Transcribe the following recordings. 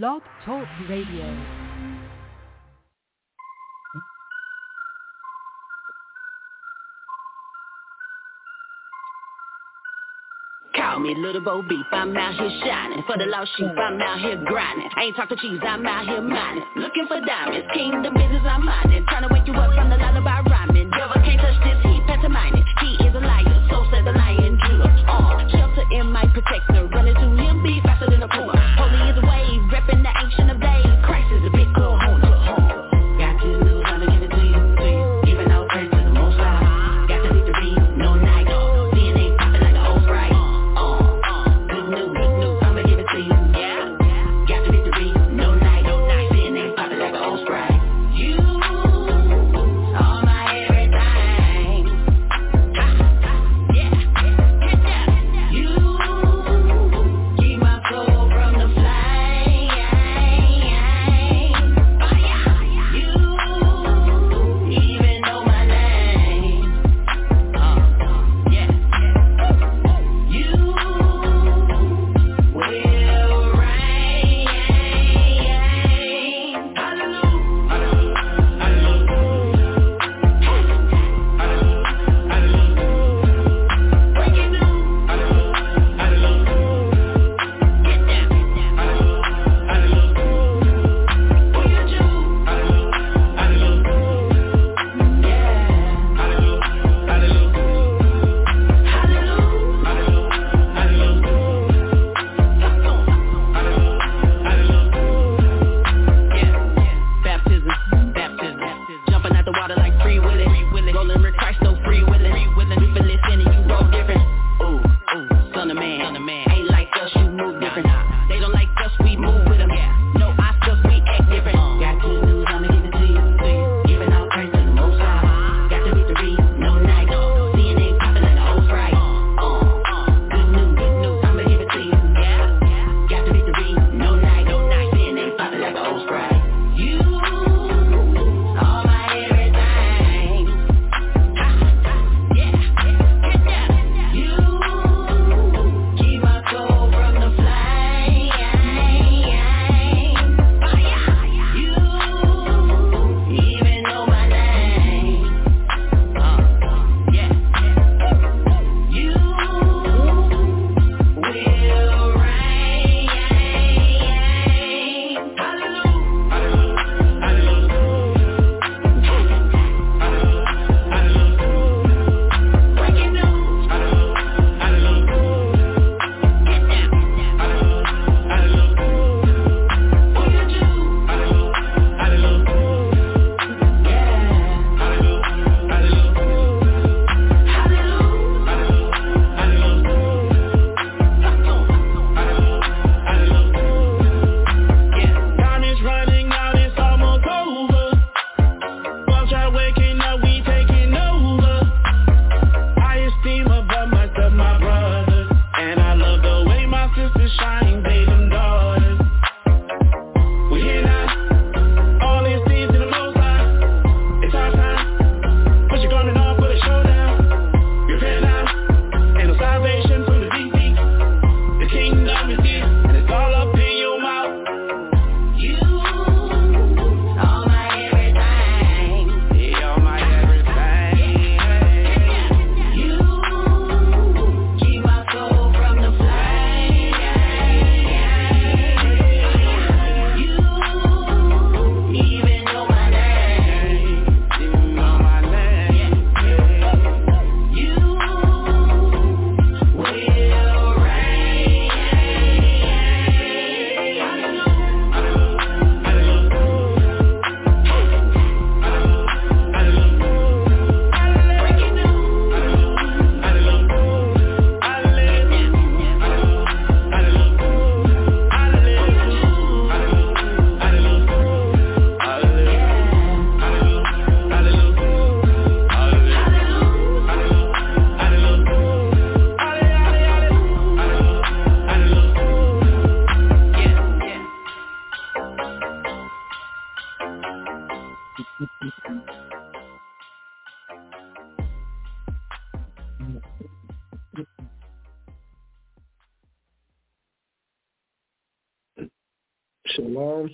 Blog Talk Radio. Call me little Bo Beep, I'm out here shining. For the lost sheep, I'm out here grinding. I ain't talking cheese, I'm out here mining. Looking for diamonds, kingdom business, I'm mining. Trying to wake you up from the lullaby rhyming. Devil can't touch this heat, pantomiming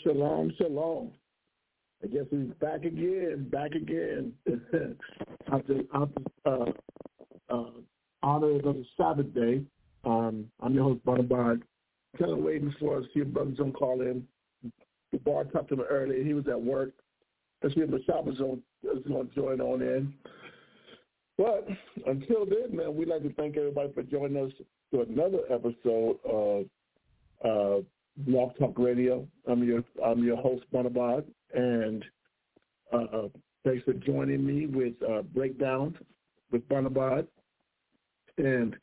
Shalom, shalom. I guess he's back again, back again. after after uh, uh, honor the Sabbath day. Um, I'm your host, Barnabas. Kind of waiting for us. If brothers don't call in. The bar talked to him earlier. He was at work. Let's see if shop is going to join on in. But until then, man, we'd like to thank everybody for joining us to another episode of uh, Blog Talk Radio. I'm your I'm your host, Barnabas, and uh, thanks for joining me with uh, Breakdowns with Barnabas. And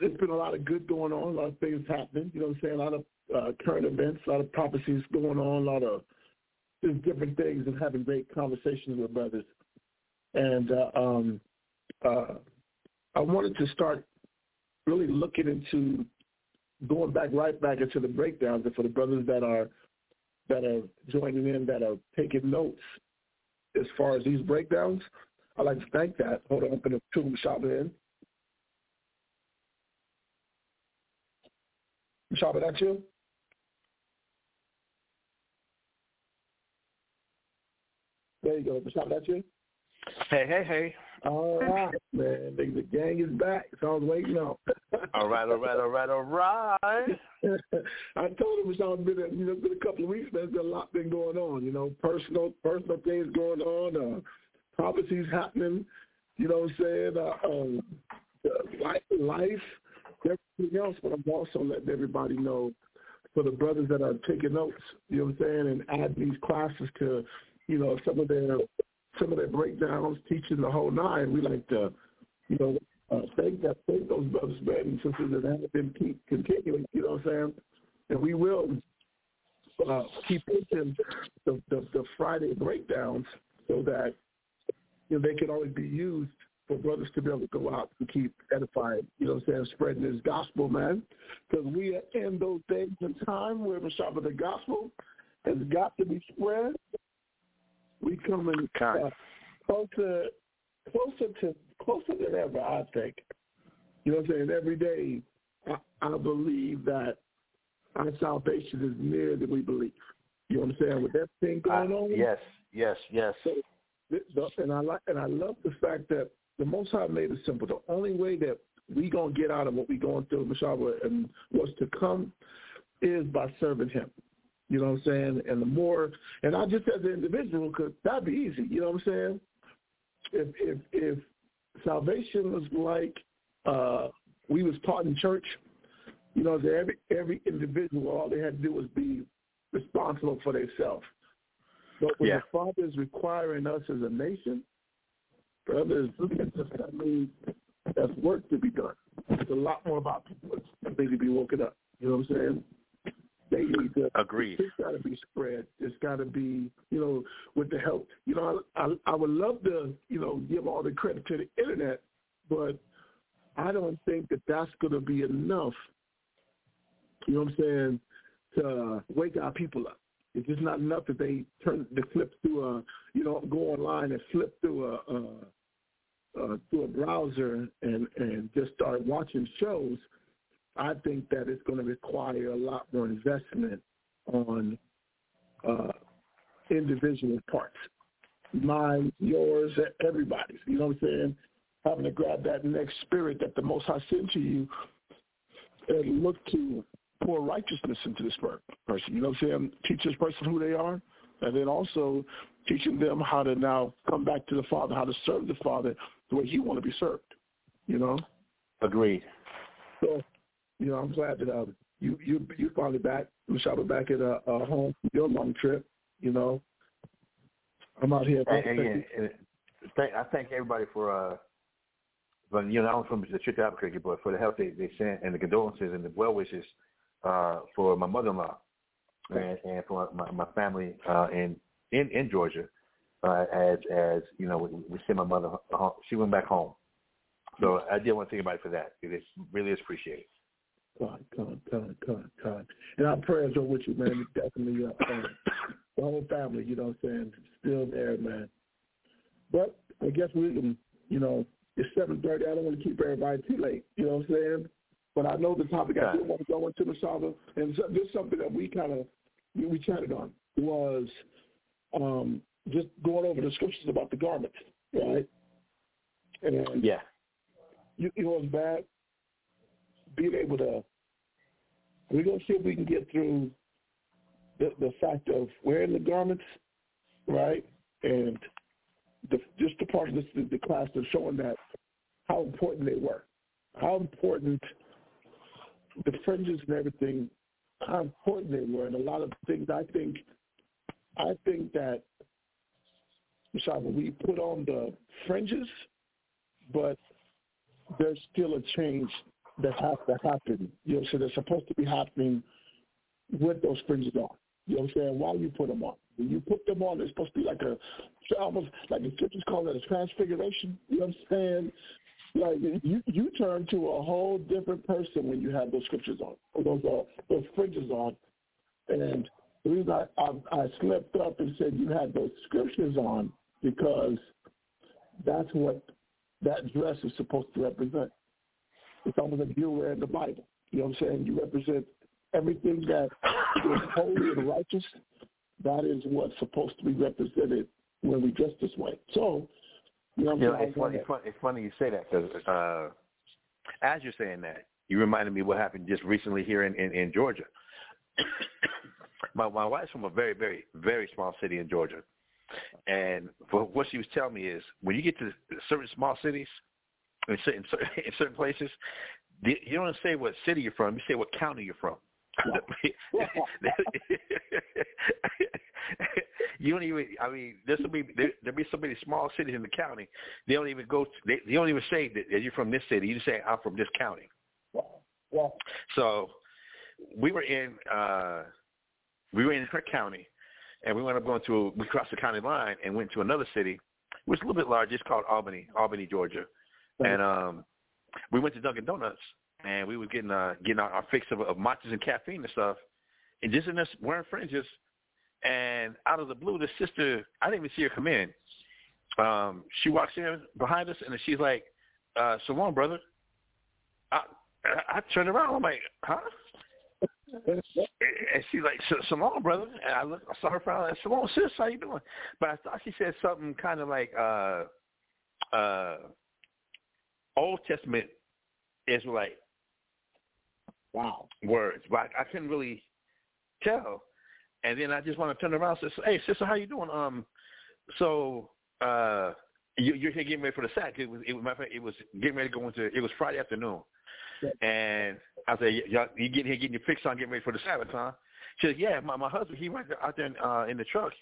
there's been a lot of good going on, a lot of things happening. You know what I'm saying? A lot of uh, current events, a lot of prophecies going on, a lot of just different things, and having great conversations with brothers. And uh, um, uh, I wanted to start really looking into going back right back into the breakdowns, and for the brothers that are that are joining in, that are taking notes as far as these breakdowns, I'd like to thank that. Hold on, open the tomb shop in. Shop at you? There you go. Shop that you? Hey, hey, hey. All right, man. The, the gang is back. So I was waiting on. all right, all right, all right, all right. I told him it's all been a, you know been a couple of weeks. There's been a lot been going on. You know, personal personal things going on. Uh, prophecies happening. You know what I'm saying? Uh, um, uh, life, life, everything else. But I'm also letting everybody know for the brothers that are taking notes. You know what I'm saying? And add these classes to you know some of their some of their breakdowns, teaching the whole nine. We like to, you know, uh, thank that thank those brothers, man, and sisters that have been keep continuing. You know what I'm saying? And we will uh, keep pushing the, the the Friday breakdowns so that you know they can always be used for brothers to be able to go out and keep edifying, you know what I'm saying, spreading this gospel, man. Because we are in those days and time where shop of the gospel has got to be spread we coming uh, closer, closer to closer than ever. I think. You know what I'm saying? Every day, I, I believe that our salvation is nearer than we believe. You know what I'm saying? With everything going uh, on. Yes, yes, yes. So, and I like, and I love the fact that the Most High made it simple. The only way that we gonna get out of what we going through, Michelle, and what's to come, is by serving Him. You know what I'm saying? And the more, and I just as an individual, because that'd be easy. You know what I'm saying? If if if salvation was like uh we was taught in church, you know, that every every individual, all they had to do was be responsible for themselves. But when yeah. the Father is requiring us as a nation, brothers, that means that's work to be done. It's a lot more about people that need to be woken up. You know what I'm saying? They need to. Agreed. It's got to be spread. It's got to be, you know, with the help. You know, I, I I would love to, you know, give all the credit to the internet, but I don't think that that's going to be enough. You know what I'm saying? To wake our people up. It's just not enough that they turn they flip through a, you know, go online and flip through a, a uh, through a browser and and just start watching shows. I think that it's going to require a lot more investment on uh, individual parts, mine, yours, everybody's. You know what I'm saying? Having to grab that next spirit that the Most High sent to you and look to pour righteousness into this person. You know what I'm saying? Teach this person who they are, and then also teaching them how to now come back to the Father, how to serve the Father the way He want to be served. You know. Agreed. So you know, I'm glad that uh, you you you finally back. Michelle, back at uh, uh, home. Your long trip. You know, I'm out here. And, and, and, and thank, I thank everybody for, uh, but you know, not only from the trip to Albuquerque, but for the help they, they sent and the condolences and the well wishes uh, for my mother-in-law and, and for my, my family uh, in in in Georgia. Uh, as as you know, we, we sent my mother home. She went back home. So I did want to thank everybody for that. It is really is appreciated. God, God, God, God, God. And our prayers are with you, man. Definitely, uh, uh, the whole family, you know what I'm saying, still there, man. But I guess we can, you know, it's 7.30. I don't want to keep everybody too late, you know what I'm saying? But I know the topic I did want to go into, Masaba, and so, this is something that we kind of we, we chatted on was um, just going over the scriptures about the garment, right? And Yeah. you, you know what's bad? Being able to, we're going to see if we can get through the, the fact of wearing the garments, right? And the, just the part of this, the, class of showing that how important they were, how important the fringes and everything, how important they were, and a lot of things. I think, I think that, Michelle, we put on the fringes, but there's still a change that has to happen. You know, so they're supposed to be happening with those fringes on. You know what I'm saying? While you put them on. When you put them on, it's supposed to be like a, almost like the scriptures call it a transfiguration. You know what I'm saying? Like you, you turn to a whole different person when you have those scriptures on, or those uh, those fringes on. And the reason I, I I slipped up and said you had those scriptures on because that's what that dress is supposed to represent. It's almost like you're wearing the Bible. You know what I'm saying? You represent everything that is holy and righteous. That is what's supposed to be represented when we dress this way. So, you know, what You I'm know, saying? it's funny. It's funny, it's funny you say that because uh, as you're saying that, you reminded me what happened just recently here in in, in Georgia. my my wife's from a very very very small city in Georgia, and for what she was telling me is when you get to certain small cities, in certain in certain places, you don't say what city you're from. You say what county you're from. you don't even. I mean, there's so many. There, there'll be so many small cities in the county. They don't even go. To, they, they don't even say that you're from this city. You just say I'm from this county. yeah, So we were in. uh We were in her county, and we wound up going to. We crossed the county line and went to another city, which is a little bit larger. It's called Albany, Albany, Georgia, and um we went to Dunkin' Donuts and we were getting uh getting our, our fix of, of matchas and caffeine and stuff, and just in this wearing fringes, and out of the blue, this sister I didn't even see her come in. Um, she walks in behind us and she's like, uh, "Shalom, brother." I I, I turned around. I'm like, "Huh?" And she's like, "Sh- "Shalom, brother." And I look, I saw her frown. and "Shalom, sis, how you doing?" But I thought she said something kind of like, uh, uh, Old Testament Israelite wow. words, but I, I couldn't really tell. And then I just want to turn around and say, "Hey, sister, how you doing?" Um, so uh, you, you're here getting ready for the sack. It was, it was, of it was getting ready to go into. It was Friday afternoon, and I said, "Y'all, you getting here getting your fix on, getting ready for the Sabbath, huh?" She said, "Yeah, my my husband, he right there, out there in, uh, in the truck.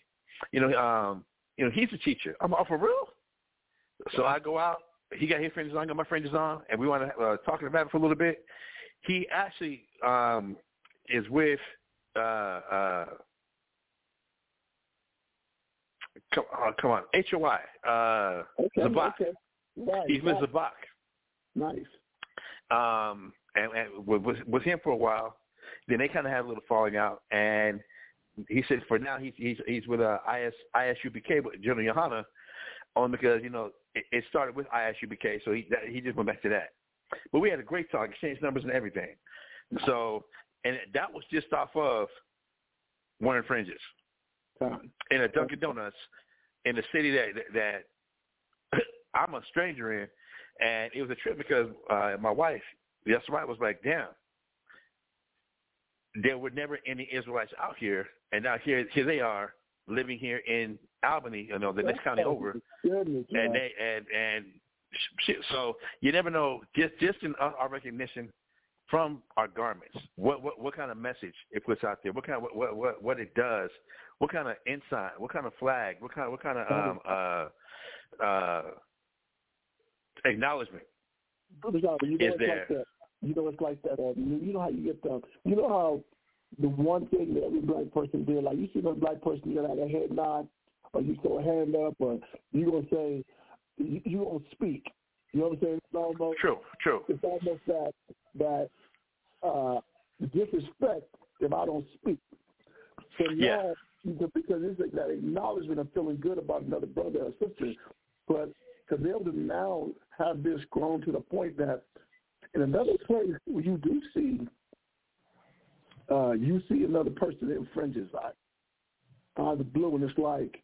You know, um, you know, he's a teacher. I'm like, oh, for real." So I go out. He got his fringes on, got my fringes on, and we want to uh, talking about it for a little bit. He actually um, is with uh, uh, come, uh, come on, HOI, uh, Okay, Zabak. okay. Right, He's with. Zabak. Nice. um, and, and was, was with him for a while. Then they kind of had a little falling out, and he said for now he's he's he's with uh, IS ISUPK, but General Yohana, on because you know it, it started with ISUPK, so he that, he just went back to that. But we had a great talk, exchanged numbers and everything. So, and that was just off of wearing fringes Time. in a Dunkin' Donuts in a city that that I'm a stranger in, and it was a trip because uh, my wife, that's right, was like, damn, there were never any Israelites out here, and now here here they are living here in Albany, you know, the next county over, Goodness, and they and and shit. So you never know. Just just in our recognition from our garments, what what what kind of message it puts out there, what kind of what what what it does, what kind of insight, what kind of flag, what kind what kind of um uh uh acknowledgement. Brother you know is it's there. like that. You know it's like that. Uh, you, you know how you get the. You know how the one thing that every black person did, like you see a black person, you got a head nod, or you throw a hand up, or you gonna say, you, you gonna speak. You know what I'm saying? It's almost True, true. it's almost that that uh disrespect if I don't speak. So Yeah. now because because it's like that acknowledgement of feeling good about another brother or sister, but to be able to now have this grown to the point that in another place where you do see, uh, you see another person that infringes like out of the blue, and it's like,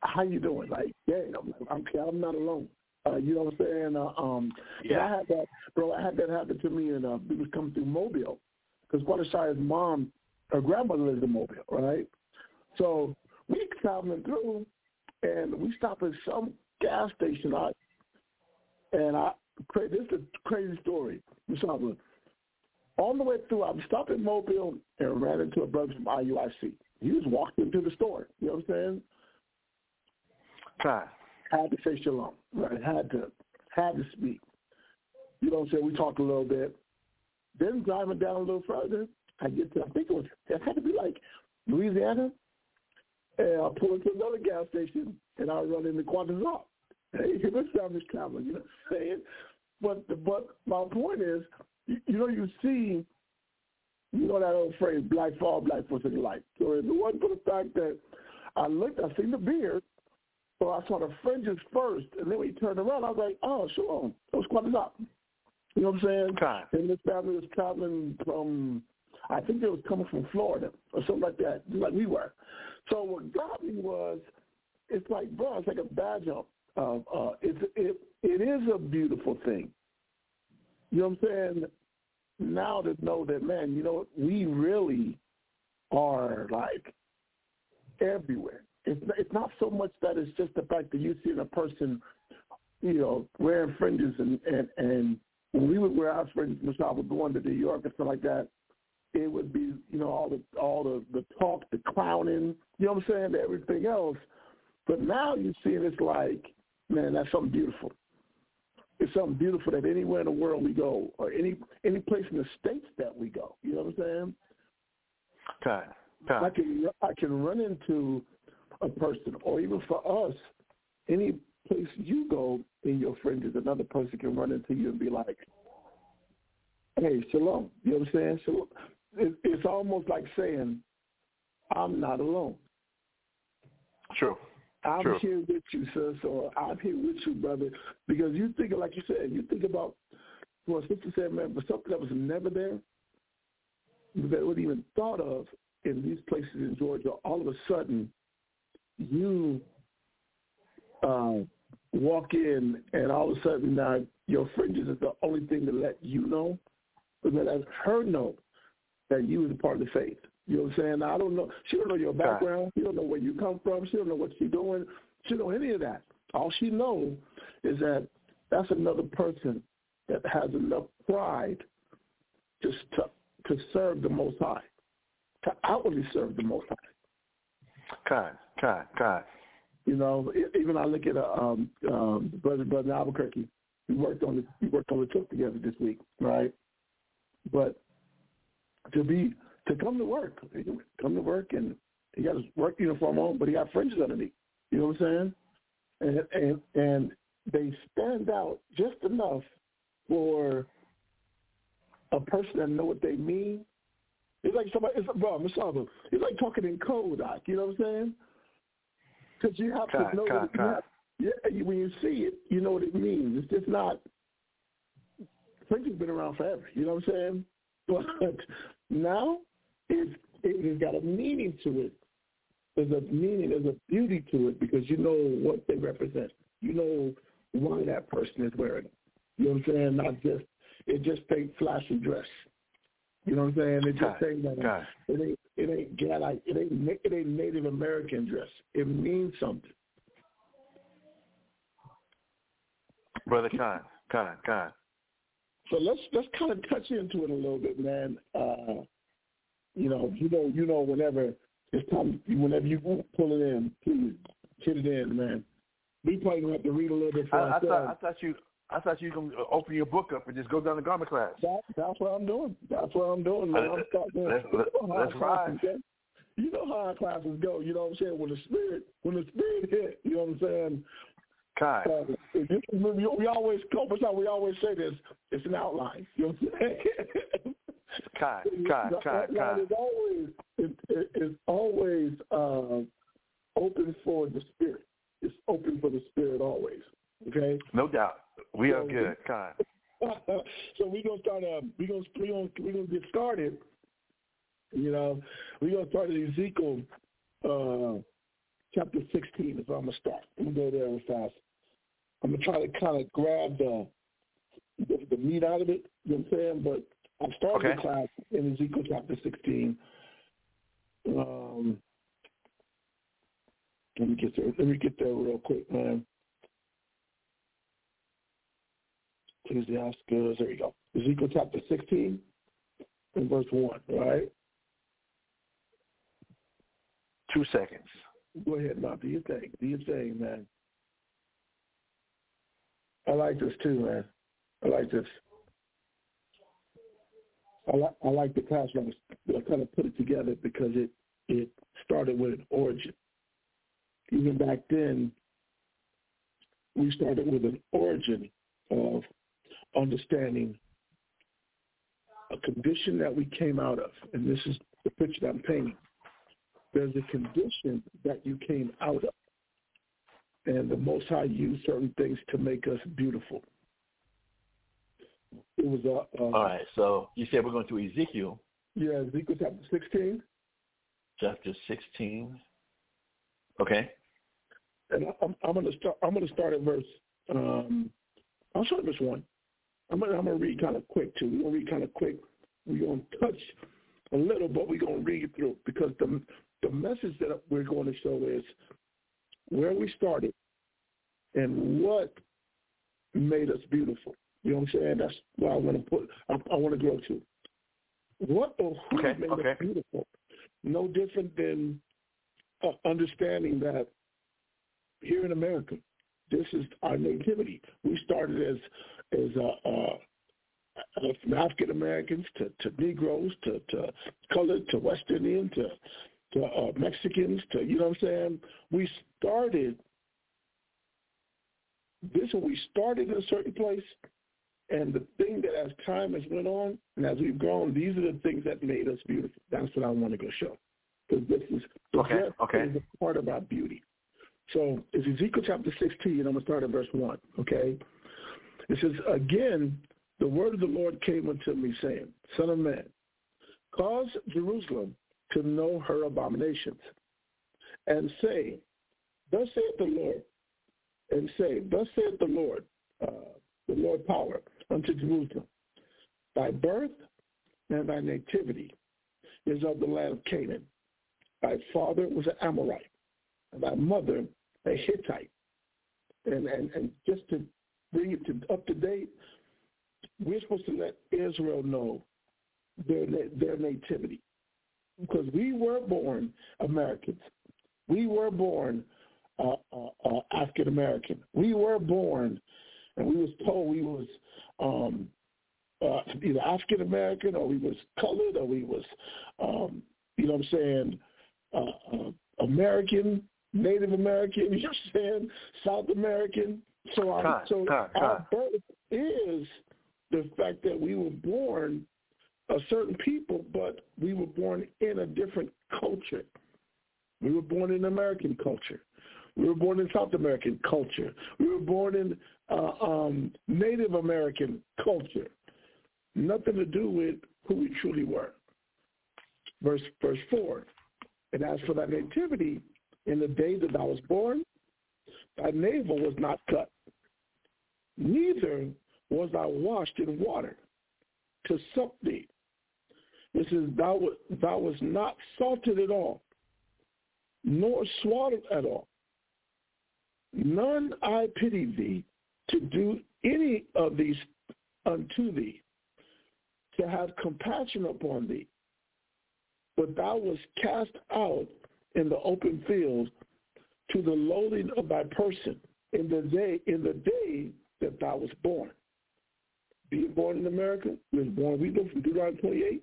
how you doing? Like, yeah, I'm, I'm, I'm not alone. Uh, you know what I'm saying? Uh, um, Yeah. I had that, bro. I had that happen to me, and uh, we was coming through Mobile because Guadashire's mom, her grandmother lives in Mobile, right? So we traveling through, and we stop at some gas station. I and I this is a crazy story. We stop on the way through. I stopped at Mobile and ran into a brother from IUIC. He was walking into the store. You know what I'm saying? Con. had to say shalom. Right? Had to had to speak. You know what I'm saying? We talked a little bit. Then driving down a little further, I get to I think it was it had to be like Louisiana. And I pull into another gas station and I run into Quantazop. Hey, let's have this time is traveling, you know what I'm saying? But the, but my point is, you, know, you see, you know that old phrase, black fall, black pussy light. So it wasn't for the fact that I looked, I seen the beard, so I saw the fringes first, and then when he turned around, I was like, oh. That was quite up. You know what I'm saying? Con. And this family was traveling from, I think they was coming from Florida or something like that, just like we were. So what got me was, it's like, bro, it's like a badge of, uh, uh, it's, it, it is a beautiful thing. You know what I'm saying? Now to know that, man, you know, we really are like everywhere. It's it's not so much that it's just the fact that you see a person, you know, wearing fringes and and and when we would wear our fringes, Michelle would go into New York and stuff like that. It would be, you know, all the all the the talk, the clowning, you know what I'm saying, everything else. But now you see it, it's like, man, that's something beautiful. It's something beautiful that anywhere in the world we go, or any any place in the states that we go, you know what I'm saying? Con. I can I can run into a person, or even for us, any place you go in your fringes, another person can run into you and be like, "Hey, shalom." You know what I'm saying? So it, it's almost like saying, "I'm not alone. True. I'm True. here with you, sis, or I'm here with you, brother." Because you think, like you said, you think about well, sister said, man, but something that was never there, that wasn't even thought of in these places in Georgia. All of a sudden, you uh, walk in, and all of a sudden now your fringes is the only thing to let you know, but that let her know that you is a part of the faith. You know what I'm saying? Now, I don't know. She don't know your background. She don't know where you come from. She don't know what she's doing. She don't know any of that. All she knows is that that's another person that has enough pride just to to serve the Most High, to outwardly serve the Most High. Con. Con. Con. You know, even I look at uh, um, um, brother brother Albuquerque. We worked on the we worked on the trip together this week, right? But to be to come to work, come to work, and he got his work uniform on, but he got fringes underneath. You know what I'm saying? And and and they stand out just enough for a person that know what they mean. It's like somebody, it's, bro, sorry, it's like talking in code, Doc. You know what I'm saying? Because you have Con, to know you have, yeah, when you see it, you know what it means. It's just not. Fringes have been around forever. You know what I'm saying? But now it's it has got a meaning to it. There's a meaning, there's a beauty to it because you know what they represent. You know why that person is wearing it. You know what I'm saying? Not just it just ain't flashy dress. You know what I'm saying? It just Got ain't that. got It ain't it ain't yeah, like it ain't it ain't Native American dress. It means something. Brother Con. Con. Con. So let's let's kind of touch into it a little bit, man. Uh, you know, you know, you know, whenever it's time, whenever you pull it in, please hit it in, man. We probably gonna have to read a little bit for I, I thought I thought you I thought you were gonna open your book up and just go down the garment class. That, that's what I'm doing. That's what I'm doing, man. I'm starting. Let's- you know let's ride. You know how our classes go. You know what I'm saying? When the spirit, when the spirit hit, you know what I'm saying? Con. Uh, you- we, always, we always say this. It's an outline. You know what I'm saying? Con. Con. The Con. outline Con. is always it, it, it's always uh, open for the spirit. It's open for the spirit always. Okay. No doubt. We are good. Con. so we gonna start. Uh, we gonna we gonna we gonna get started. You know, we're gonna start at Ezekiel uh, chapter sixteen. Is where I'm gonna start. I'm gonna go there real fast. I'm gonna try to kind of grab the, the the meat out of it. You know what I'm saying? But I'm starting Okay. the class in Ezekiel chapter sixteen. Um, let me get there. Let me get there real quick, man. Ecclesiastes. There you go. Ezekiel chapter 16 and verse 1, right? Two seconds. Go ahead, Mom. Do your thing. Do your thing, man. I like this too, man. I like this. I like I like the class when I kind of put it together because it it started with an origin. Even back then, we started with an origin of understanding a condition that we came out of, and this is the picture that I'm painting. There's a condition that you came out of, and the Most High used certain things to make us beautiful. It was a, a All right. So you said we're going to Ezekiel yeah Ezekiel chapter 16, chapter 16. Okay. and I'm, I'm going to start. I'm going to start at verse. Um, I'll start at verse one. I'm going to I'm going to read kind of quick too. We're going to read kind of quick. We're going to touch a little, but we're going to read through because the the message that we're going to show is where we started and what made us beautiful. You know what I'm saying? That's where I want to put. I, I want to go to. What or who Okay, made okay. us beautiful? No different than uh, understanding that here in America, this is our nativity. We started as as uh, uh, uh, from African Americans to, to Negroes to, to colored to West Indian to to uh, Mexicans to you know what I'm saying. We started this when we started in a certain place, and the thing that as time has went on and as we've grown, these are the things that made us beautiful. That's what I want to go show because this is the Okay, okay. is a part of our beauty. So it's Ezekiel chapter 16, and I'm going to start at verse 1, okay? It says, Again, the word of the Lord came unto me, saying, Son of man, cause Jerusalem to know her abominations, and say, Thus saith the Lord, and say, Thus saith the Lord, uh, the Lord power, unto Jerusalem, Thy birth and thy nativity is of the land of Canaan. Thy father was an Amorite, and thy mother a Hittite. And, and, and just to bring it to up to date, we're supposed to let Israel know their their nativity, because we were born Americans, we were born uh, uh, uh, African American, we were born, and we was told we was um, uh, either African American or we was colored or we was, um, you know what I'm saying, uh, uh, American, Native American, you know what I'm saying, South American. So our, Con, so con, our con. birth is the fact that we were born a certain people, but we were born in a different culture. We were born in American culture. We were born in South American culture. We were born in uh, um, Native American culture. Nothing to do with who we truly were. Verse verse four. And as for thy nativity, in the day that thou was born, thy navel was not cut, neither was thou washed in water to sup thee. This is thou thou was not salted at all, nor swallowed at all. None I pity thee to do any of these unto thee, to have compassion upon thee. But thou wast cast out in the open field to the loathing of thy person in the day in the day that thou was born. Being born in America, we was born. We know from Deuteronomy 28.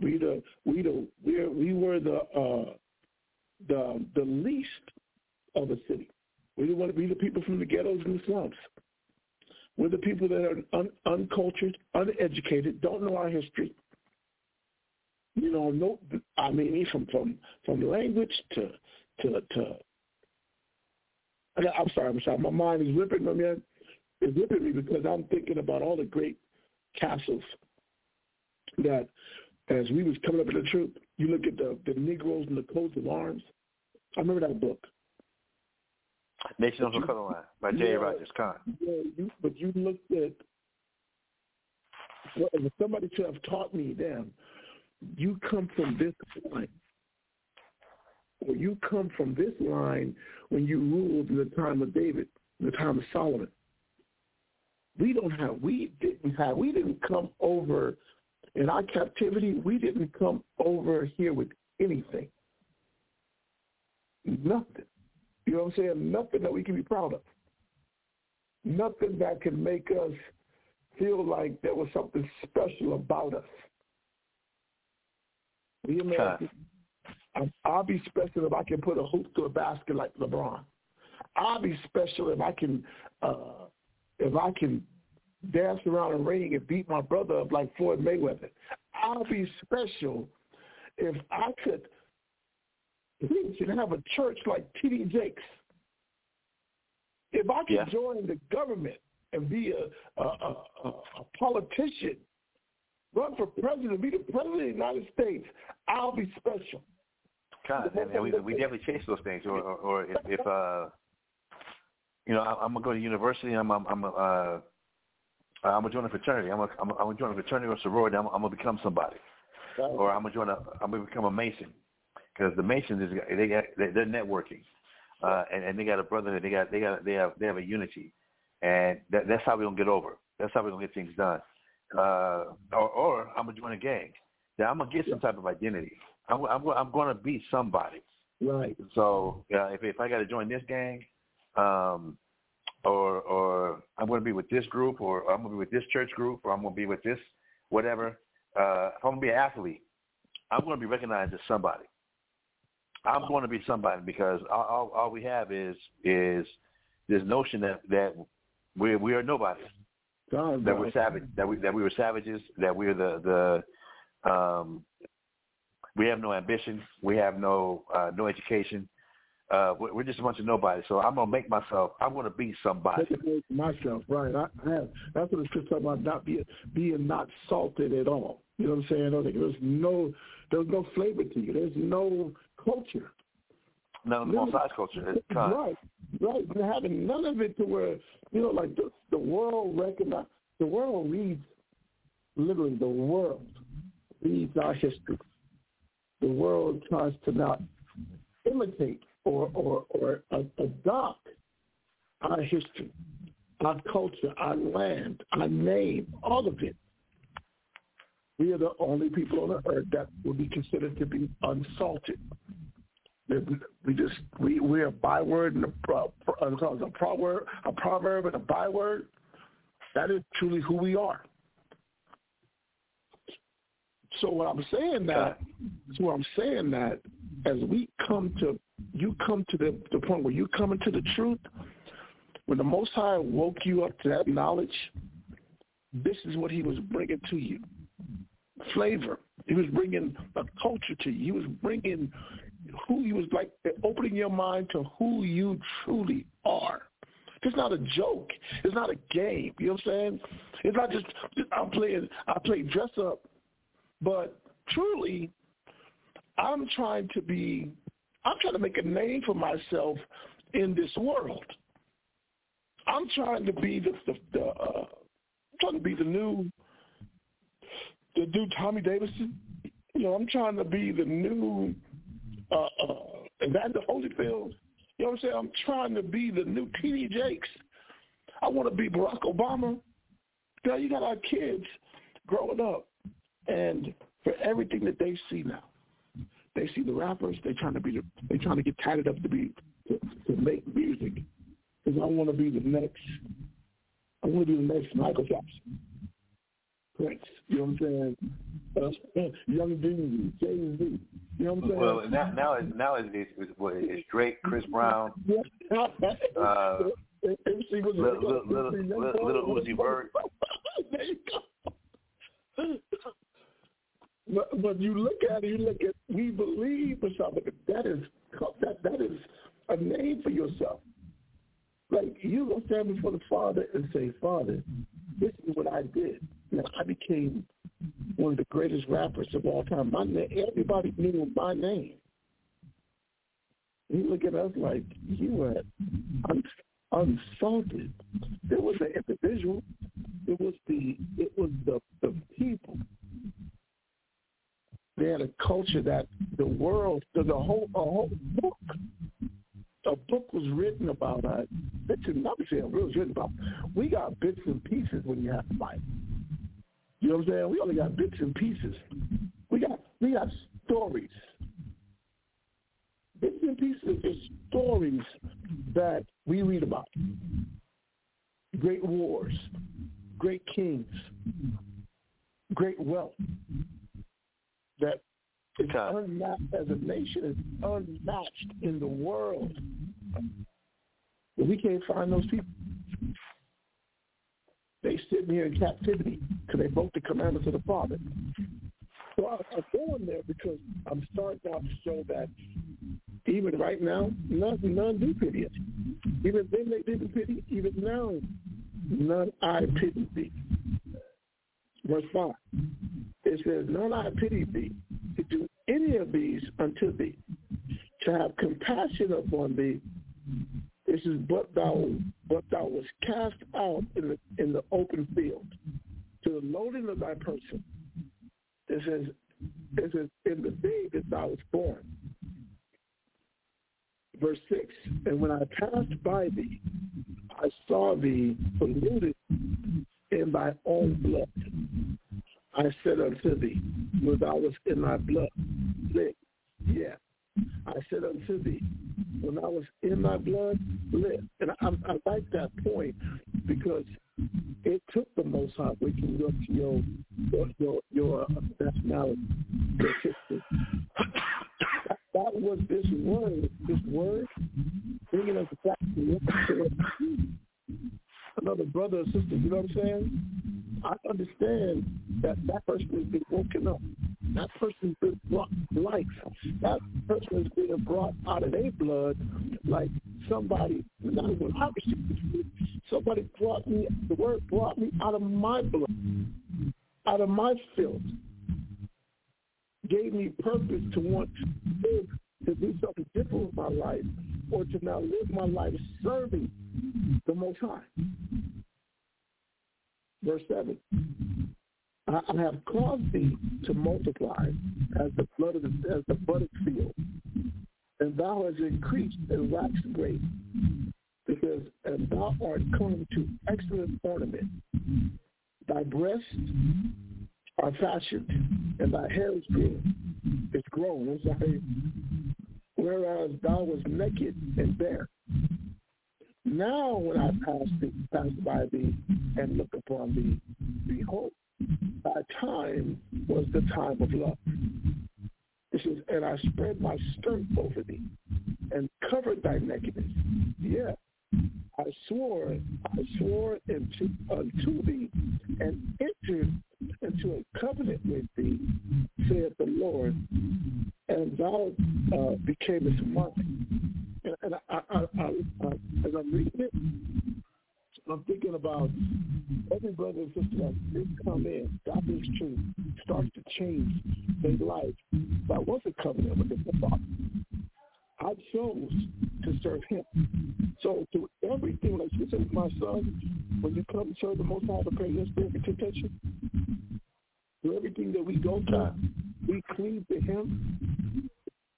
We the we the we we were the uh, the the least of a city. We didn't want to be the people from the ghettos and the slums. We're the people that are un, uncultured, uneducated, don't know our history. You know, no, I mean, from from from language to to to. I- I'm sorry, I'm sorry. My mind is ripping, my man. It's ripping me because I'm thinking about all the great castles that as we was coming up in the truth, you look at the, the Negroes and the coats of arms. I remember that book. Nation of the Color Line by J. Yeah. Rogers Khan. Yeah, you, but you looked at well, somebody should have taught me then, you come from this line. Or you come from this line when you ruled in the time of David, in the time of Solomon. We don't have we didn't have we didn't come over in our captivity, we didn't come over here with anything. Nothing. You know what I'm saying? Nothing that we can be proud of. Nothing that can make us feel like there was something special about us. We Americans, I- I'll be special if I can put a hoop to a basket like LeBron. I'll be special if I can uh, if I can dance around a ring and beat my brother up like Floyd Mayweather. I'll be special if I could reach and have a church like T.D. Jakes. If I could Yeah. join the government and be a, a, a, a politician, run for president, be the president of the United States, I'll be special. Khan, and, and we, we definitely chase those things. Or, or, or if, if uh, you know, I, I'm gonna go to university. I'm, I'm, I'm, uh, I'm gonna join a fraternity. I'm, gonna, I'm, gonna- I'm gonna join a fraternity or sorority. I'm, I'm gonna become somebody. or I'm gonna join a, I'm gonna become a Mason, because the Masons is they got they- they're networking, uh, and, and they got a brotherhood. They got they got they have they have a unity, and that, that's how we gonna get over. That's how we gonna get things done. Uh, or, or I'm gonna join a gang. Then I'm gonna get some type of identity. I'm I'm, I'm gonna be somebody. Right. So uh, if if I got to join this gang, um, or or I'm to be with this group, or I'm to be with this church group, or I'm to be with this whatever. Uh, if I'm to be an athlete, I'm going to be recognized as somebody. I'm going to be somebody because all, all, all we have is is this notion that that we we are nobody, God, that we're savage, that we that we were savages, that we're the the um, we have no ambition, we have no uh, no education. Uh, we're just a bunch of nobody. So I'm gonna make myself. I'm gonna be somebody. Make myself right. I, I have. That's what it's just talking about. Not being being not salted at all. You know what I'm saying? There's no there's no flavor to you. There's no culture. None of the culture is con. Right, right. You're having none of it to where you know, like the the world recognize the world reads literally the world reads our history. The world tries to not imitate or or or adopt our history, our culture, our land, our name, all of it. We are the only people on the earth that would be considered to be unsalted. We- We just we we're a byword and a, uh, a proverb, a proverb and a byword. That is truly who we are. So what I'm saying that, so what I'm saying that, as we come to, you come to the the point where you come into the truth, when the Most High woke you up to that knowledge, this is what He was bringing to you: flavor. He was bringing a culture to you. He was bringing who He was like, opening your mind to who you truly are. It's not a joke. It's not a game. You know what I'm saying? It's not just I'm playing. I play dress up, but truly, I'm trying to be. I'm trying to make a name for myself in this world. I'm trying to be the the, the uh, I'm trying to be the new the new Tommy Davidson. You know, I'm trying to be the new uh, uh, Evander Holyfield. You know what I'm saying? I'm trying to be the new T.D. Jakes. I want to be Barack Obama. Know, you got our kids growing up, and for everything that they see now, they see the rappers. They trying to be. The, they trying to get tatted up to be to, to make music. Because I want to be the next. I want to be the next Michael Jackson. Prince. You know what I'm saying? Uh, Young D, Jay Z. You know what I'm saying? Well, now now it's now it's, it's, it's, Drake, Chris Brown, uh, little, little, little, little, little Uzi Vert. there you go. But, but you look at it, you look at we believe for something. That is that that is a name for yourself. Like you gonna stand before the Father and say, Father, this is what I did. Now I became one of the greatest rappers of all time. My name, everybody knew my name. You look at us like you were un- unsalted. There was an individual. It was the it was the the people. They had a culture that the world, the, the whole a whole book, a book was written about us. Bits and not saying it was written about. We got bits and pieces when you have Bible. You know what I'm saying? We only got bits and pieces. We got we got stories bits and pieces of stories that we read about. Great wars, great kings, great wealth that is unmatched as a nation is unmatched in the world. But we can't find those people. They sitting here in captivity because they broke the commandments of the Father. So I, I'm going there because I'm starting out to show that even right now, none, none do pity it. Even then they didn't pity. Even now, none I pity thee. Verse 5. It says, None I pity thee to do any of these unto thee, to have compassion upon thee. This is but thou, but thou was cast out in the in the open field to the loading of thy person. This is this is in the day that thou was born verse 6, and when I passed by thee, I saw thee polluted in thy own blood. I said unto thee, when thou was in thy blood, live. I said unto thee, when I was in thy blood, live. And I, I like that point because it took the Most High waking up to your your your, your uh, nationality, your history, that was this word, this word, bringing us back to another brother or sister. You know what I'm saying? I understand that that person has been woken up. That person's been brought life. That person is being brought out of their blood like somebody, not even received somebody brought me, the word brought me out of my blood, out of my filth gave me purpose to want to live, to do something different with my life, or to now live my life serving the Most High. Verse 7. I, have caused thee to multiply as the blood of the, as the field, and thou hast increased and waxed great, because and thou art come to excellent ornament. Thy breast are fashioned, and thy hair is grown. It's grown. I'm. Whereas thou was naked and bare. Now when I pass, thee, pass by thee and look upon thee, behold, thy time was the time of love. This is, and I spread my skirt over thee and covered thy nakedness. Yeah, I swore, I swore into, unto thee and entered into a covenant with thee, saith the Lord, and thou uh, becamest mine. And, and I, I, I, I, as I'm reading it, I'm thinking about every brother and sister that did come in, got this truth, starts to change their life. That was a covenant with the Father. I chose to serve him. So to everything, like you said my son, when you come to serve the Most High, the President Spirit of temptation, to everything that we go through, we cleave to him.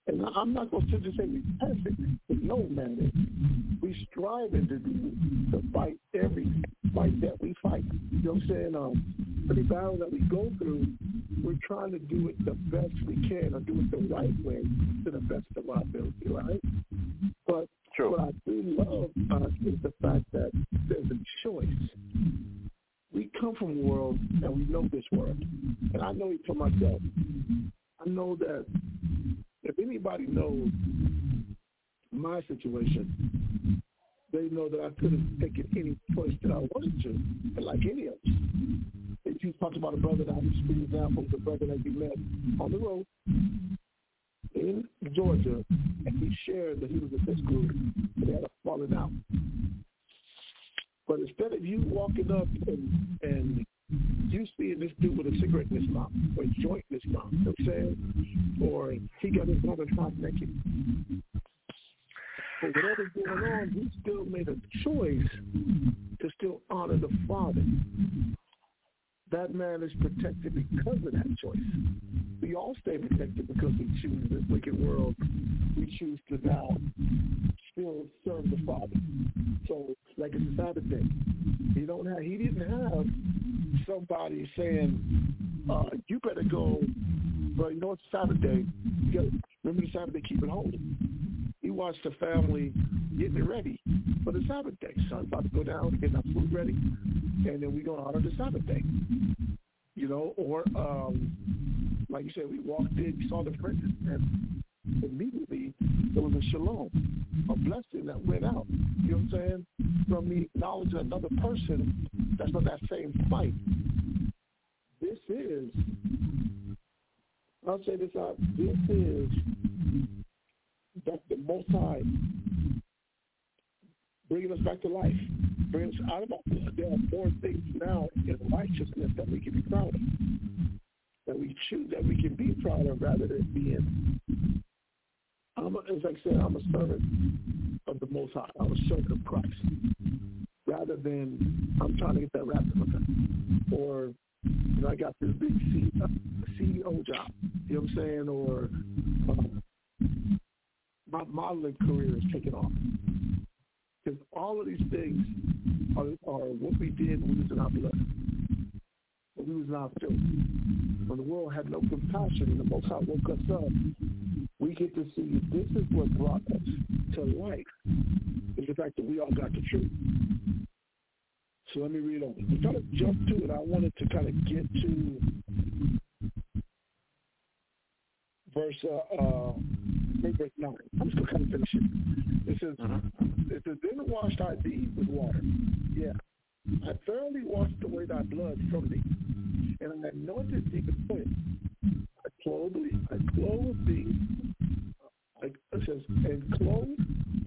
And I'm not going to just say we perfect, but no, man, we striving to do, to fight every fight that we fight. You know what I'm saying? Um, every battle that we go through, we're trying to do it the best we can or do it the right way to the best of our ability, right? But True. what I do love uh, is the fact that there's a choice. We come from a world and we know this world. And I know it for myself. I know that if anybody knows my situation, they know that I could have taken any choice that I wanted to, and like any of us. If you talked about a brother that I used to example, the brother that you met on the road in Georgia, and he shared that he was a this group, and they had a falling out. But instead of you walking up and, and you see this dude with a cigarette in his mouth or a joint in his mouth, you what I'm saying? Or he got his woman half naked. But whatever's going on, he still made a choice to still honor the Father. That man is protected because of that choice. We all stay protected because we choose this wicked world. We choose to now still serve the Father. So, like it's a Sabbath day. He don't have. He didn't have somebody saying, uh, "You better go." But you know it's Sabbath day. You got remember the Sabbath day. Keep it holy. He watched the family getting ready for the Sabbath day. Son's about to go down, getting our food ready, and then we're going to honor the Sabbath day. You know, or um, like you said, we walked in, saw the princes, and immediately there was a shalom, a blessing that went out. You know what I'm saying? From the knowledge of another person that's on that same fight. This is, I'll say this out, this is that the Most High. Bringing us back to life, bringing us out of our blood. There are more things now in righteousness that we can be proud of, that we choose, that we can be proud of rather than being, I'm a, as I said, I'm a servant of the Most High. I'm a servant of Christ. Rather than I'm trying to get that rap or you know, I got this big uh, CEO job, you know what I'm saying, or uh, my modeling career is taking off. Because all of these things are, are what we did when we was in our blood. When we was in our filth. When the world had no compassion and the Most High woke us up, we get to see this is what brought us to life. Is the fact that we all got the truth. So let me read on. We kind of jump to it. I wanted to kind of get to verse uh, uh verse nine. I'm still kind of finishing. It says, uh-huh. it says, then washed I thee with water. Yeah. I thoroughly washed away thy blood from thee, and I anointed thee with oil. I clothed thee, I clothed thee, I, it says, and clothed,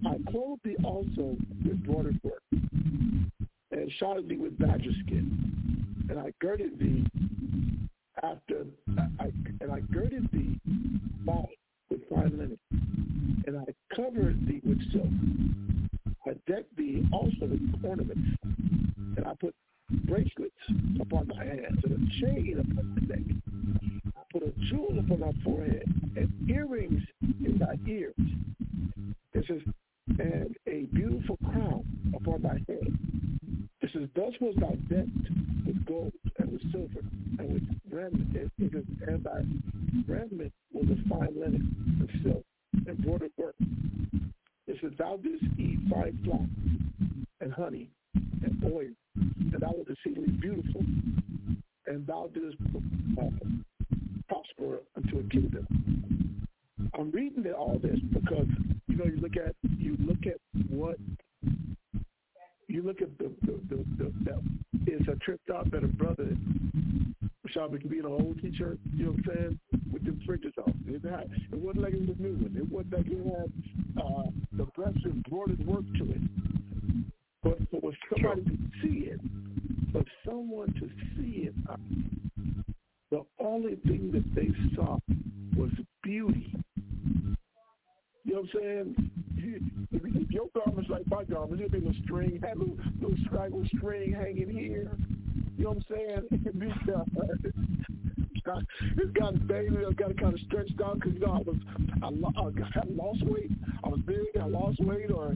I clothed thee also with broidered work, and shod thee with badger skin, and I girded thee after, I, and I girded thee about with fine linen, I covered thee with silk. I decked thee also with ornaments, and I put bracelets upon thy hands, and a chain upon thy neck. I put a jewel upon thy forehead, and earrings in thy ears. It says, and a beautiful crown upon thy head. It says, thus was thou decked with gold and with silver and with raiment, and thy raiment was a fine linen and silk and broidered work. It says, thou didst eat fine flour and honey and oil, and thou wast exceedingly beautiful, and thou didst uh, prosper unto a kingdom. I'm reading all this because you know you look at you look at what you look at the the the, the, the it's a tripped out that a brother shop could be in an old t-shirt, you know what I'm saying, with the fringes on. It, had, it wasn't like it was a new one. It wasn't like it had uh, the breast embroidered work to it. But for somebody to see it, for someone to see it, uh, the only thing that they saw was beauty. You know what I'm saying? If your garment's like my garment, there'd be no string, had no, no straggle string hanging here. You know what I'm saying? it's got baby, I got kind of stretched out because you know I was I, I lost weight. I was big, I lost weight, or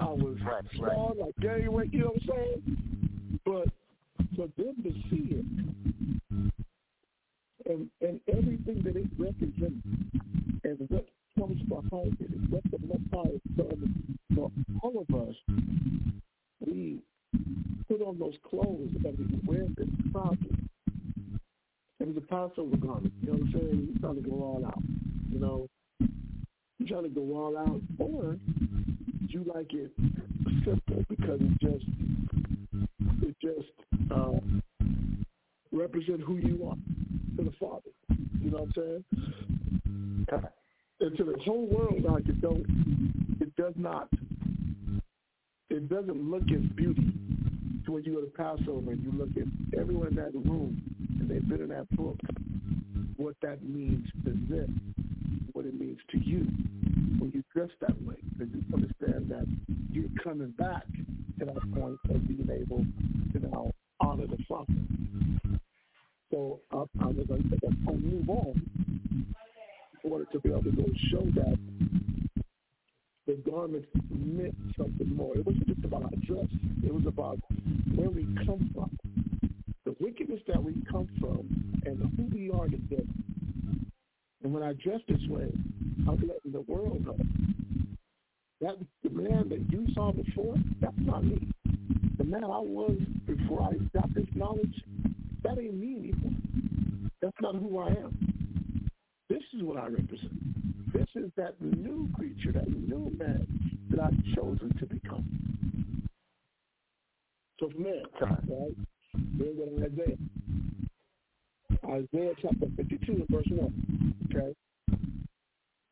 I was right, small, right. like gained weight. You know what I'm saying? But for them to see it and and everything that it represents and what comes behind it and what the Most High has done for all of us, we put on those clothes that we wear this proudly. It was a Passover garment. You know what I'm saying? You're trying to go all out. You know, you're trying to go all out, or you like it simple because it just it just uh, represent who you are to the Father. You know what I'm saying? And to the whole world, like it don't, it does not, it doesn't look as beauty to when you go to Passover and you look at everyone in that room and they've been in that book, what that means to them, what it means to you when you dress that way. Because you understand that you're coming back to that point of being able to now honor the Father. So uh, I was going to move on in order to be able to go show that the garments meant something more. It wasn't just about our dress. It was about where we come from, the wickedness that we come from, and who we are today. And when I dress this way, I'm letting the world know that the man that you saw before, that's not me. The man I was before I got this knowledge, that ain't me anymore. That's not who I am. This is what I represent. This is that new creature, that new man that I've chosen to become. So from there, right, we're going to Isaiah. Isaiah chapter 52 verse 1. Okay?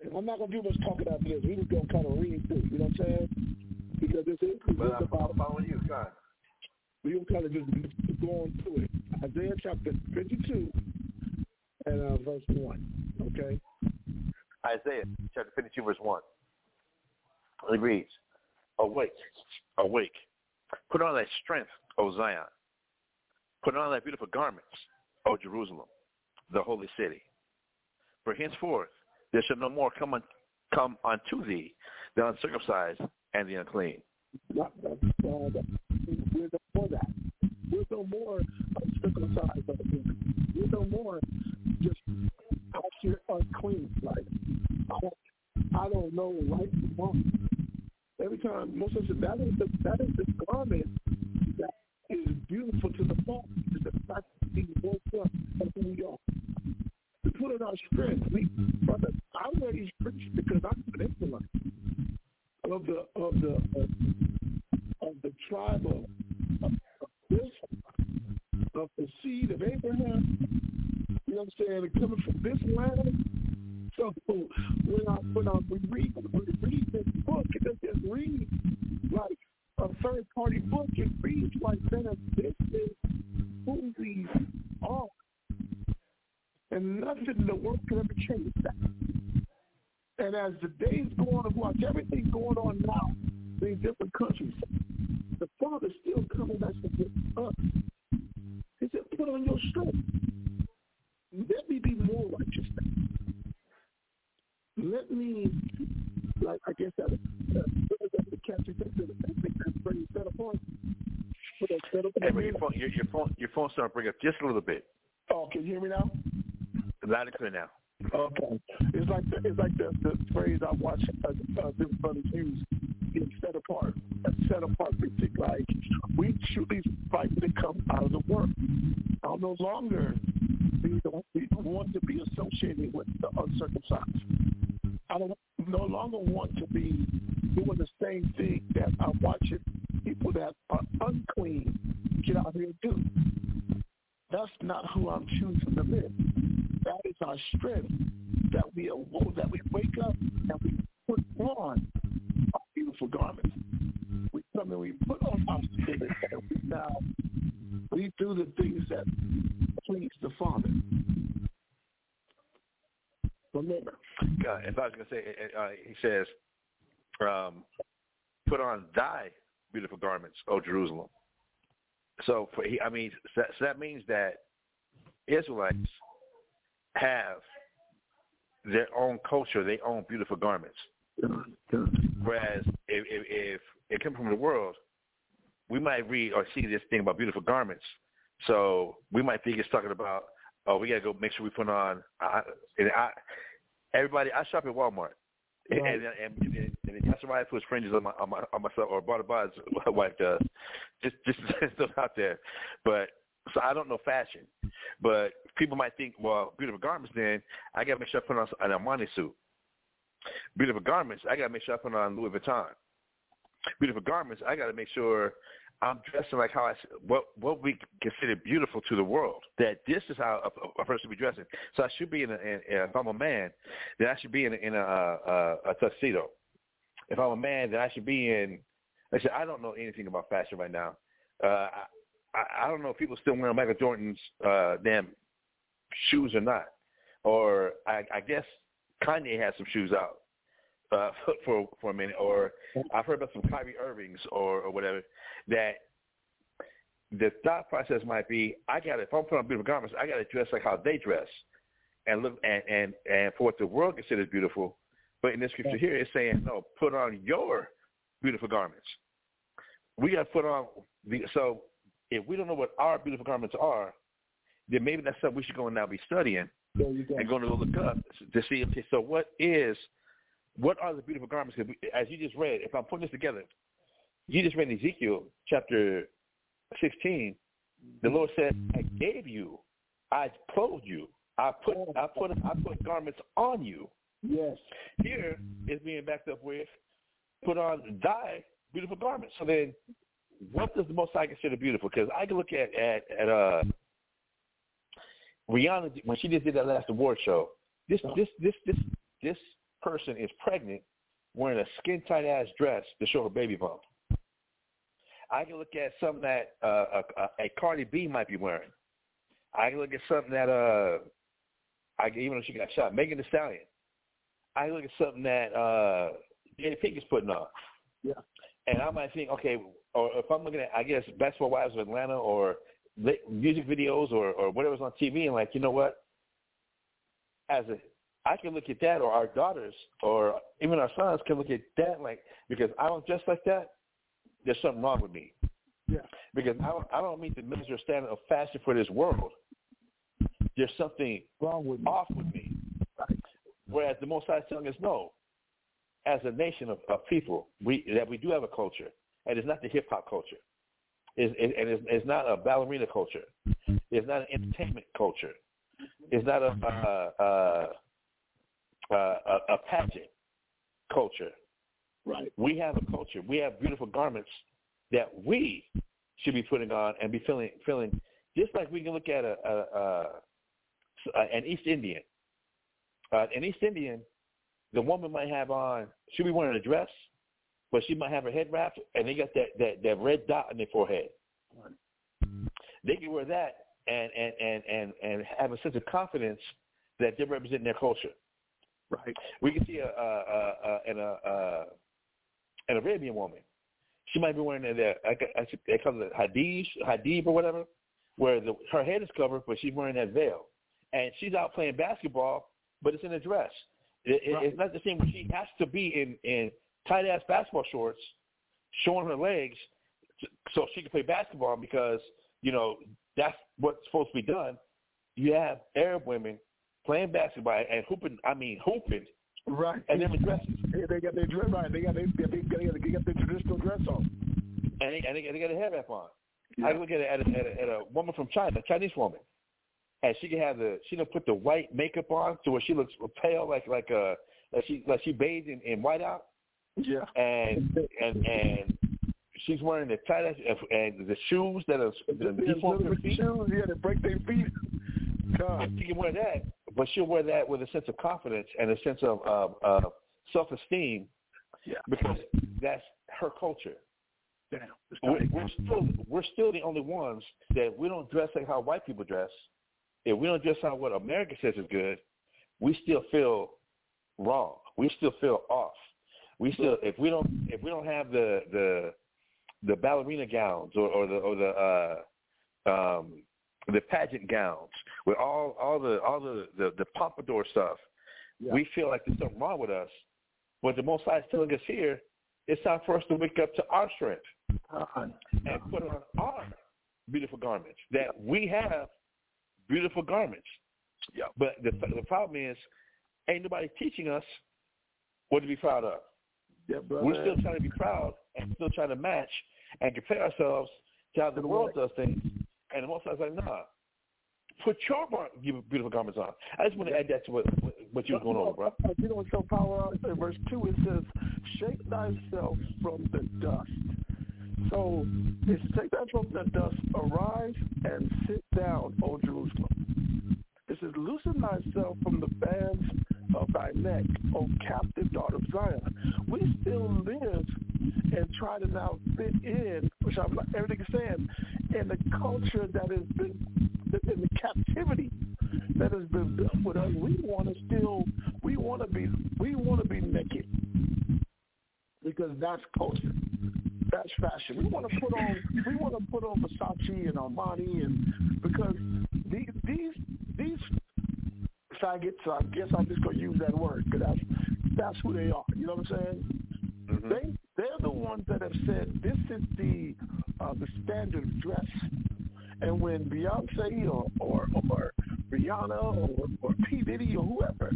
And I'm not going to do much talking after this. We're just going to kind of read through, you know what I'm saying? Because this is, this I'm about, following you, God. we're going to kind of just go on through it. Isaiah chapter 52 and uh, verse 1. Okay? Isaiah chapter 52, verse 1. It reads, Awake, awake. Put on thy strength, O Zion. Put on thy beautiful garments, O Jerusalem, the holy city. For henceforth there shall no more come, on, come unto thee the uncircumcised and the unclean. We're no more that. We're no more uncircumcised We're no more just out here unclean. Like, I don't, know right from wrong. Every time, most of us, that is the, that is the garment that is beautiful to the Father. Is the fact that we woke up who we are. We put in our strength. We, brother, I these strengths because I'm an Israelite of the of the of, of the tribe of, of, this of the seed of Abraham. You know what I'm saying? Coming from this land. So when I when I we read when we read this book, it doesn't just read like a third party book. It reads like man, this is who we are. And nothing in the world can ever change that. And as the days go on and watch everything going on now in different countries, the Father's still coming back to get us. He said, put on your strength. Let me be more righteous. Let me, like, I guess that, uh, the captain said, that phrase set apart. That bro, your phone, your, your phone, your phone's starting to bring up just a little bit. Oh, can you hear me now? Loud and clear now. Okay, it's like the, it's like the, the phrase I watch uh, uh, different brothers use, being set apart. A set apart music, like we truly fight to come out of the work. I'll no longer be the, we don't want to be associated with the uncircumcised. I don't no longer want to be doing the same thing that I'm watching people that are unclean get out here do. That's not who I'm choosing to live. That is our strength that we awoke, that we wake up and we put on our beautiful garments. We come and we put on our spirit and we now we do the things that please the Father. Remember, Uh, if I was going to say, uh, uh, he says, um, put on thy beautiful garments, O Jerusalem. So, for, he, I mean, so, so that means that Israelites have their own culture, their own beautiful garments. Whereas if, if, if it comes from the world, we might read or see this thing about beautiful garments. So we might think it's talking about, oh, we got to go make sure we put on. I, and I, everybody, I shop at Walmart. Right. And, and, and, and that's why I put fringes on my on my on myself or my wife does. Just just stuff out there. But so I don't know fashion. But people might think, well, beautiful garments then I gotta make sure I put on an Armani suit. Beautiful garments, I gotta make sure I put on Louis Vuitton. Beautiful garments, I gotta make sure I'm dressing like how I what what we consider beautiful to the world. That this is how a, a person should be dressing. So I should be in a, in, if I'm a man, then I should be in a, in a, a, a tuxedo. If I'm a man, then I should be in. I said I don't know anything about fashion right now. Uh, I, I don't know if people still wearing Michael Jordan's uh, damn shoes or not, or I, I guess Kanye has some shoes out uh, for for a minute, or I've heard about some Kyrie Irvings or or whatever that the thought process might be I got if I'm putting on beautiful garments, I got to dress like how they dress, and look and and and for what the world considers beautiful, but in this scripture here it's saying no, put on your beautiful garments. We got to put on the so if we don't know what our beautiful garments are, then maybe that's something we should go and now be studying go. and going to look up to see. Okay, so what is, what are the beautiful garments? As you just read, if I'm putting this together, you just read Ezekiel chapter 16. The Lord said, "I gave you, I clothed you, I put, I put, I put garments on you." Yes. Here is being backed up with, put on thy beautiful garments. So then, what does the Most High consider beautiful? Because I can look at at at uh Rihanna when she just did that last award show. This this this this this person is pregnant, wearing a skin tight ass dress to show her baby bump. I can look at something that uh, a, a Cardi B might be wearing. I can look at something that uh, I even though she got shot, Megan Thee Stallion. I look at something that uh, Jada Pink is putting on. Yeah. And I might think, okay, or if I'm looking at, I guess, Basketball Wives of Atlanta or music videos or, or whatever's on TV, and like, you know what? As a, I can look at that, or our daughters, or even our sons can look at that, like, because I don't dress like that. There's something wrong with me. Yeah. Because I don't, I don't meet the minister standard of fashion for this world. There's something Wrong with me. off with me. Whereas the Most High is telling us, no, as a nation of, of people, we that we do have a culture, and it's not the hip hop culture. It's, it, and it's, it's not a ballerina culture. It's not an entertainment culture. It's not a uh, uh, uh, a, a pageant culture. Right. We have a culture. We have beautiful garments that we should be putting on and be feeling feeling just like we can look at a, a, a, a an East Indian. Uh, an East Indian, the woman might have on she'll be wearing a dress, but she might have her head wrapped and they got that that, that red dot on their forehead. They can wear that and and and and and have a sense of confidence that they're representing their culture. Right. We can see a, a, a, a an, a, a, an Arabian woman. She might be wearing that. I, I, they call it hadij, hadib or whatever, where the, her head is covered, but she's wearing that veil, and she's out playing basketball, but it's in a dress. It, Right. It's not the same. She has to be in in tight ass basketball shorts, showing her legs, so she can play basketball because you know that's what's supposed to be done. You have Arab women playing basketball and hooping. I mean hooping, Right. and they're dresses. They, they got their dress right. They got they, they, they, got, they got their traditional dress on. and they, and they, they got a head wrap on. Yeah. I look at a, at, a, at, a, at a woman from China, a Chinese woman, and she can have the she don't put the white makeup on to where she looks pale like like a like she like she bathed in, in white out, Yeah. and and and she's wearing the tight ass uh, and the shoes that are the Yeah, deformed little her bit feet. shoes, yeah, they break their feet. God. She can wear that, but she'll wear that with a sense of confidence and a sense of of, of self esteem Yeah. because that's her culture. Damn. We're, we're still we're still the only ones that we don't dress like how white people dress. If we don't dress how what America says is good, we still feel wrong. We still feel off. We still if we don't if we don't have the the the ballerina gowns or, or the or the uh um the pageant gowns with all all the all the the, the pompadour stuff, Yeah. we feel like there's something wrong with us. But the Most High is telling us here, it's time for us to wake up to our strength and put on our beautiful garments. That we have beautiful garments. Yeah. But the the problem is, ain't nobody teaching us what to be proud of. Yeah, brother. We're still trying to be proud and still trying to match and compare ourselves to how the world does things. And the most was like, nah. Put your beautiful garments on. I just want to add that to what what, you was going over, bro. You know what show power on? In verse 2 it says, Shake thyself from the dust. So it says, Take that from the dust, arise and sit down, O Jerusalem. It says, Loosen thyself from the bands of thy neck, O captive daughter of Zion. We still live and try to now fit in or barbershop, like everything is saying, and the culture that has been, in the captivity that has been built with us, we want to still, we want to be, we want to be naked because that's culture. That's fashion. We want to put on, we want to put on Versace and Armani, and because these these these faggots, I guess I'm just gonna use that word because that's that's who they are. You know what I'm saying? Mm-hmm. They they're the ones that have said this is the uh, the standard dress. And when Beyonce or or, or Rihanna or, or P Diddy or whoever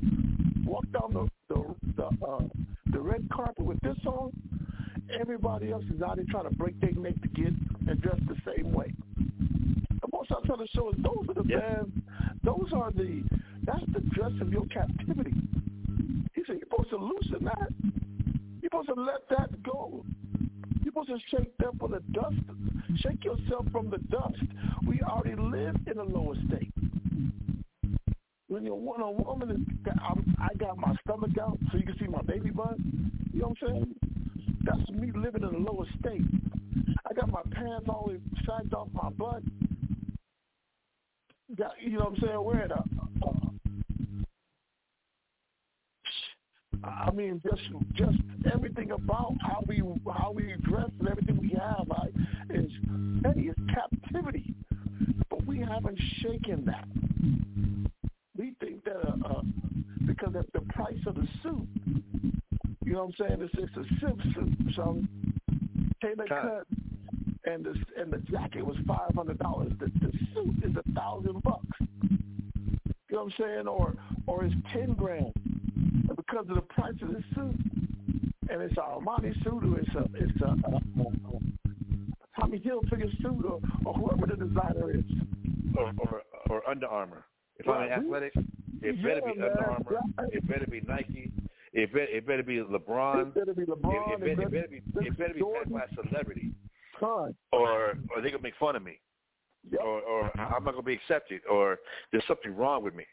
walk down the the the, uh, the red carpet with this song, everybody else is out there trying to break their neck to get and dress the same way. And most I'm trying to show is those are the Yeah. man, those are the that's the dress of your captivity. He said you're supposed to loosen that. You're supposed to let that go. You're supposed to shake them from the dust. Shake yourself from the dust. We already live in a lower state. When you're when a woman is, I'm, I got my stomach out so you can see my baby butt. You know what I'm saying? That's me living in a lower state. I got my pants always sagged off my butt. Got, you know what I'm saying? Wearing I mean, just just everything about how we how we dress and everything we have is that is captivity. But we haven't shaken that. We think that uh, uh, because of the price of the suit, you know what I'm saying? It's, it's a suit, so tailor Cut. cut, and the and the jacket was five hundred dollars. The, the suit is a thousand bucks. You know what I'm saying? Or or it's ten grand and because of the price of this suit, and it's a Armani suit or it's a it's a, a, a, Tommy Hilfiger suit or, or whoever the designer is. or, or or Under Armour. If I'm Right. athletic, it better be Yeah, Under. Armour. Right. It better be Nike. It better it better be LeBron. It better be LeBron. It, it, better, it better be it better be backed by celebrity, Son. or or they gonna make fun of me, Yep. or or I'm not gonna be accepted, or there's something wrong with me.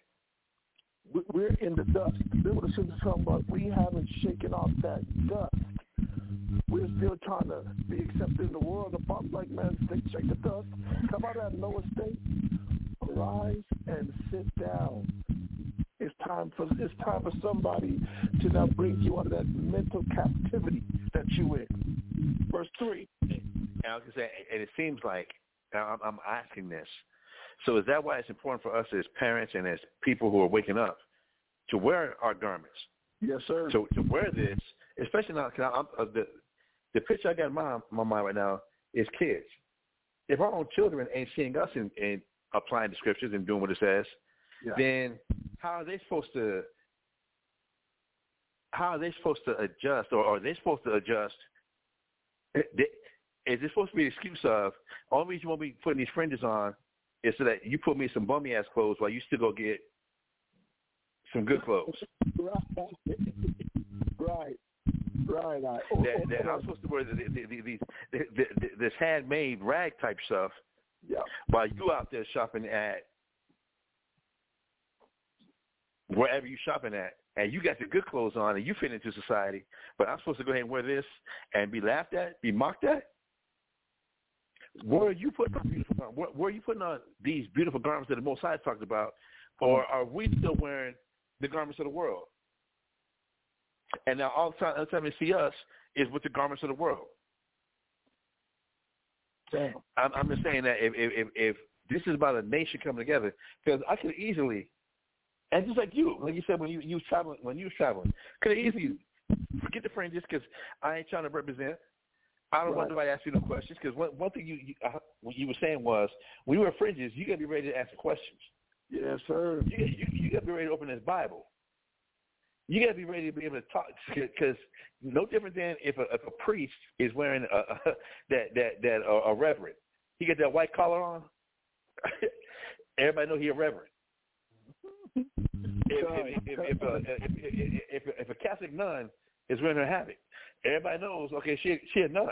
We- We're in the dust. This what the scripture's talking about. We haven't shaken off that dust. We're still trying to be accepted in the world. The Bible's like, man, shake, shake the dust. Come out of that lower state. Rise and sit down. It's time for it's time for somebody to now bring you out of that mental captivity that you in. Verse three. And I was gonna say, and it seems like I'm, I'm asking this. So is that why it's important for us as parents and as people who are waking up to wear our garments? Yes, sir. to to wear this, especially now, cause I'm, uh, the the picture I got in my my mind right now is kids. If our own children ain't seeing us in, in applying the scriptures and doing what it says, Yeah. then how are they supposed to? How are they supposed to adjust, or are they supposed to adjust? Is it supposed to be an excuse of only reason you won't putting these fringes on is so that you put me some bummy ass clothes while you still go get some good clothes? right. Right. Right. I, that, that I'm supposed to wear the, the, the, the, the, the, this handmade rag type stuff yeah. while you out there shopping at wherever you shopping at, and you got the good clothes on and you fit into society, but I'm supposed to go ahead and wear this and be laughed at, be mocked at. Where are you putting on beautiful garments? Where, where are you putting on these beautiful garments that the Most High talked about, or are we still wearing the garments of the world? And now all the time, all the time they see us is with the garments of the world. Damn. I'm, I'm just saying that if, if if if this is about a nation coming together, because I could easily, and just like you, like you said when you you was traveling when you was traveling, could easily forget the fringes because I ain't trying to represent. I don't want Right. nobody to ask you no questions because one one thing you you, uh, what you were saying was when you wear fringes, you got to be ready to answer questions. Yes, sir. You you, you got to be ready to open this Bible. You got to be ready to be able to talk because no different than if a, if a priest is wearing a, a, that that that a, a reverend. He got that white collar on. Everybody know he a reverend. If if if, if, uh, a, if, if, if, a Catholic nun is wearing her habit, everybody knows. Okay, she she a nun.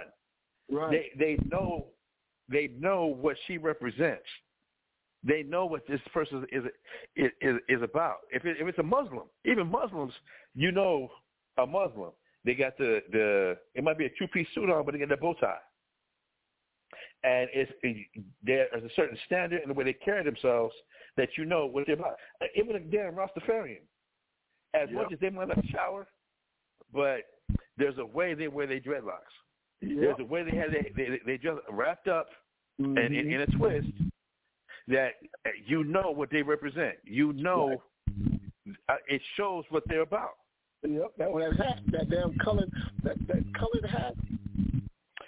Right. They they know they know what she represents. They know what this person is is is, is about. If it, if it's a Muslim, even Muslims, you know a Muslim. They got the the it might be a two piece suit on, but they got that bow tie. And it's it, there's a certain standard in the way they carry themselves that you know what they're about. Even a damn Rastafarian, as Yep. much as they might not shower, but there's a way they wear their dreadlocks. There's a way they have they they, they just wrapped up Mhm. and in, in a twist that you know what they represent. You know uh, it shows what they're about. Yep, that that hat, that damn colored, that that colored hat.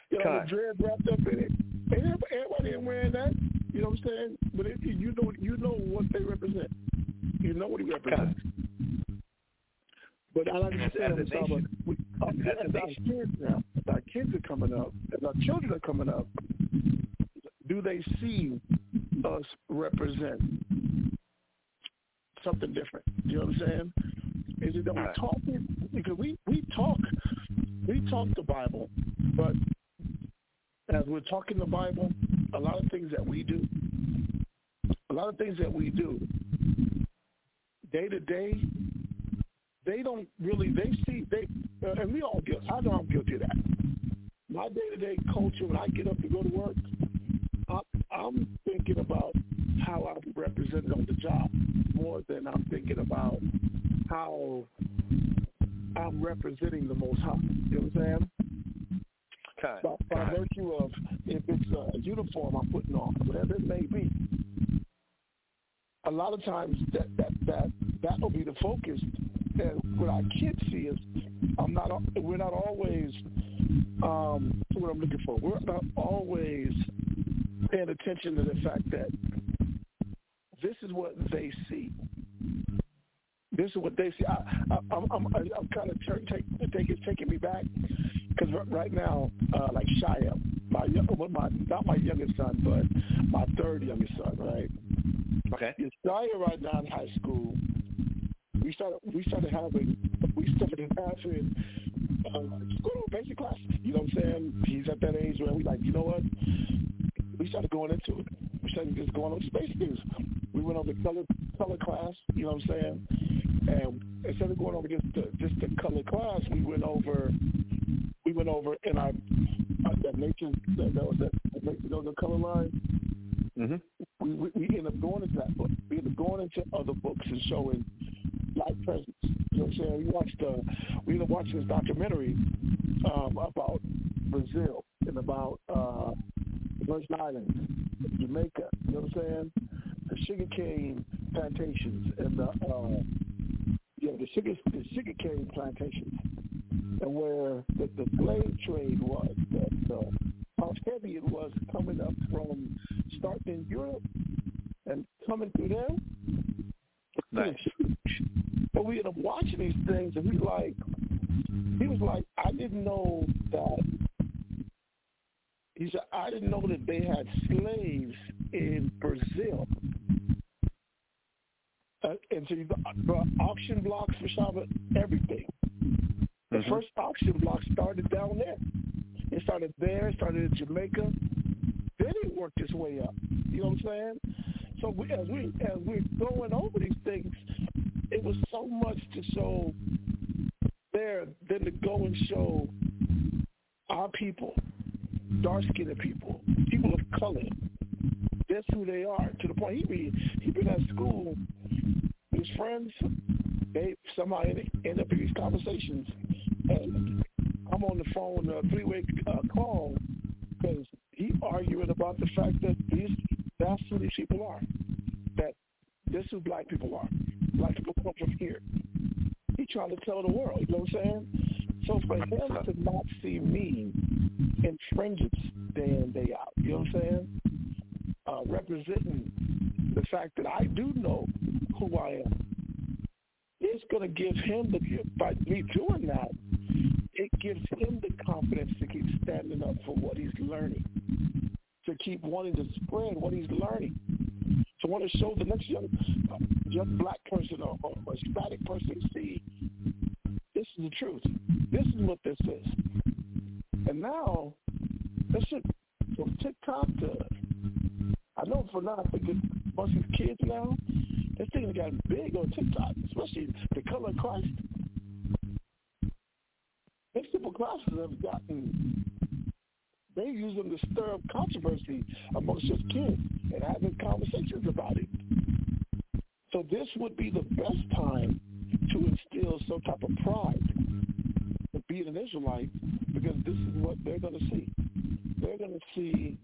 You know, the dread wrapped up in it. Everybody, ain't wearing that. You know what I'm saying? But it, you know, you know what they represent. You know what he represents. But I like to say, I'm sorry, nation. we, uh, As our kids now, as our kids are coming up, as our children are coming up, do they see us represent something different? You know what I'm saying? Is it that we talk? Because we, we talk, we talk the Bible, but as we're talking the Bible, a lot of things that we do, a lot of things that we do, day to day, they don't really, they see, they, uh, and we all get, I know I'm guilty of that. My day to day culture, when I get up to go to work, I, I'm thinking about how I'm represented on the job more than I'm thinking about how I'm representing the Most High. You know what I'm saying? Kind. by, by virtue of if it's a uniform I'm putting on, whatever it may be. A lot of times that that that that will be the focus. And what our kids see is, I'm not. We're not always. Um, what I'm looking for. We're not always paying attention to the fact that this is what they see. This is what they see. I, I, I'm, I'm, I'm kind of take, take, it's taking me back because right now, uh, like Shia, my, my not my youngest son, but my third youngest son, right? Okay. Shia right now in high school, we started we started having we started having going to basic classes. You know what I'm saying? He's at that age where we like, you know what? We started going into it. We started just going over basic things. We went over color color class. You know what I'm saying? And instead of going over just the, just the color class, we went over we went over in our uh, that nature that, that was that, that nature are color line. Mhm. We, we we ended up going into that book. We ended up going into other books and showing life presence. You know what I'm saying? We watched uh we ended up watching this documentary um about Brazil and about uh the Virgin Islands, Jamaica, you know what I'm saying? The sugarcane plantations and the uh yeah, the sugar the sugarcane plantations and where the, the slave trade was, that uh, how heavy it was coming up from starting in Europe and coming through there. Nice. But we ended up watching these things, and we like, he was like, I didn't know that. He said, I didn't know that they had slaves in Brazil. Uh, and so you got the auction blocks for Shaba, everything. The Mhm. first auction block started down there. It started there, it started in Jamaica. Then it worked its way up. You know what I'm saying? So we, as we as we're going over these things, it was so much to show there than to go and show our people, dark skinned people, people of color. That's who they are. To the point he be he been at school, his friends, they somehow end up in these conversations, and I'm on the phone, a three way uh, call, because he arguing about the fact that these that's who these people are. That this is who black people are. Black people come from here. He trying to tell the world. You know what I'm saying? So for him to not see me in fringes day in day out, you know what I'm saying? Uh, representing the fact that I do know who I am. It's going to give him the gift by me doing that. It gives him the confidence to keep standing up for what he's learning, to keep wanting to spread what he's learning, to want to show the next young young black person or, or Hispanic person, see, this is the truth. This is what this is. And now, this should from TikTok to I know for now, I think it, most of kids now, this thing gotten big on TikTok, especially the color Christ. These simple classes have gotten They use them to stir up controversy amongst just kids and having conversations about it. So this would be the best time to instill some type of pride of being an Israelite because this is what they're going to see. They're going to see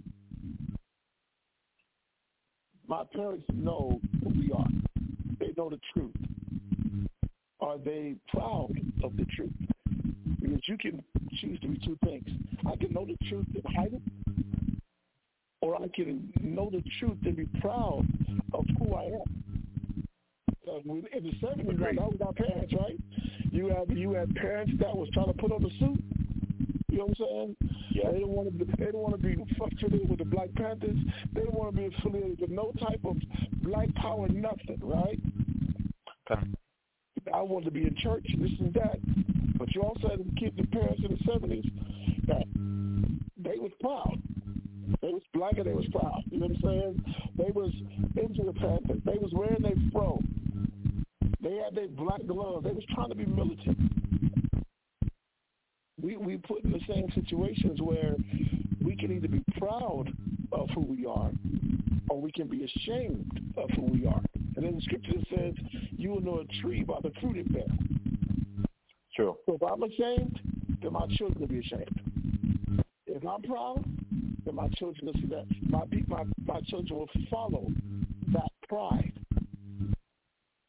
my parents know who we are. They know the truth. Are they proud of the truth? Because you can choose to be two things. I can know the truth and hide it, or I can know the truth and be proud of who I am. So in the seventies, right, that was our parents, right? You had you had parents that was trying to put on the suit. You know what I'm saying? Yeah. They don't want to. Be, they don't want to be affiliated with the Black Panthers. They didn't want to be affiliated with no type of Black Power, nothing, right? Okay. I wanted to be in church, this and that. But you also had to keep the parents in the seventies that they was proud. They was black and they was proud. You know what I'm saying? They was into the Panthers. They was wearing their fro. They had their black gloves. They was trying to be militant. We we put in the same situations where we can either be proud of who we are or we can be ashamed of who we are. And then the scripture says, you will know a tree by the fruit it bears. So if I'm ashamed, then my children will be ashamed. If I'm proud, then my children will see that. My, my, my children will follow that pride.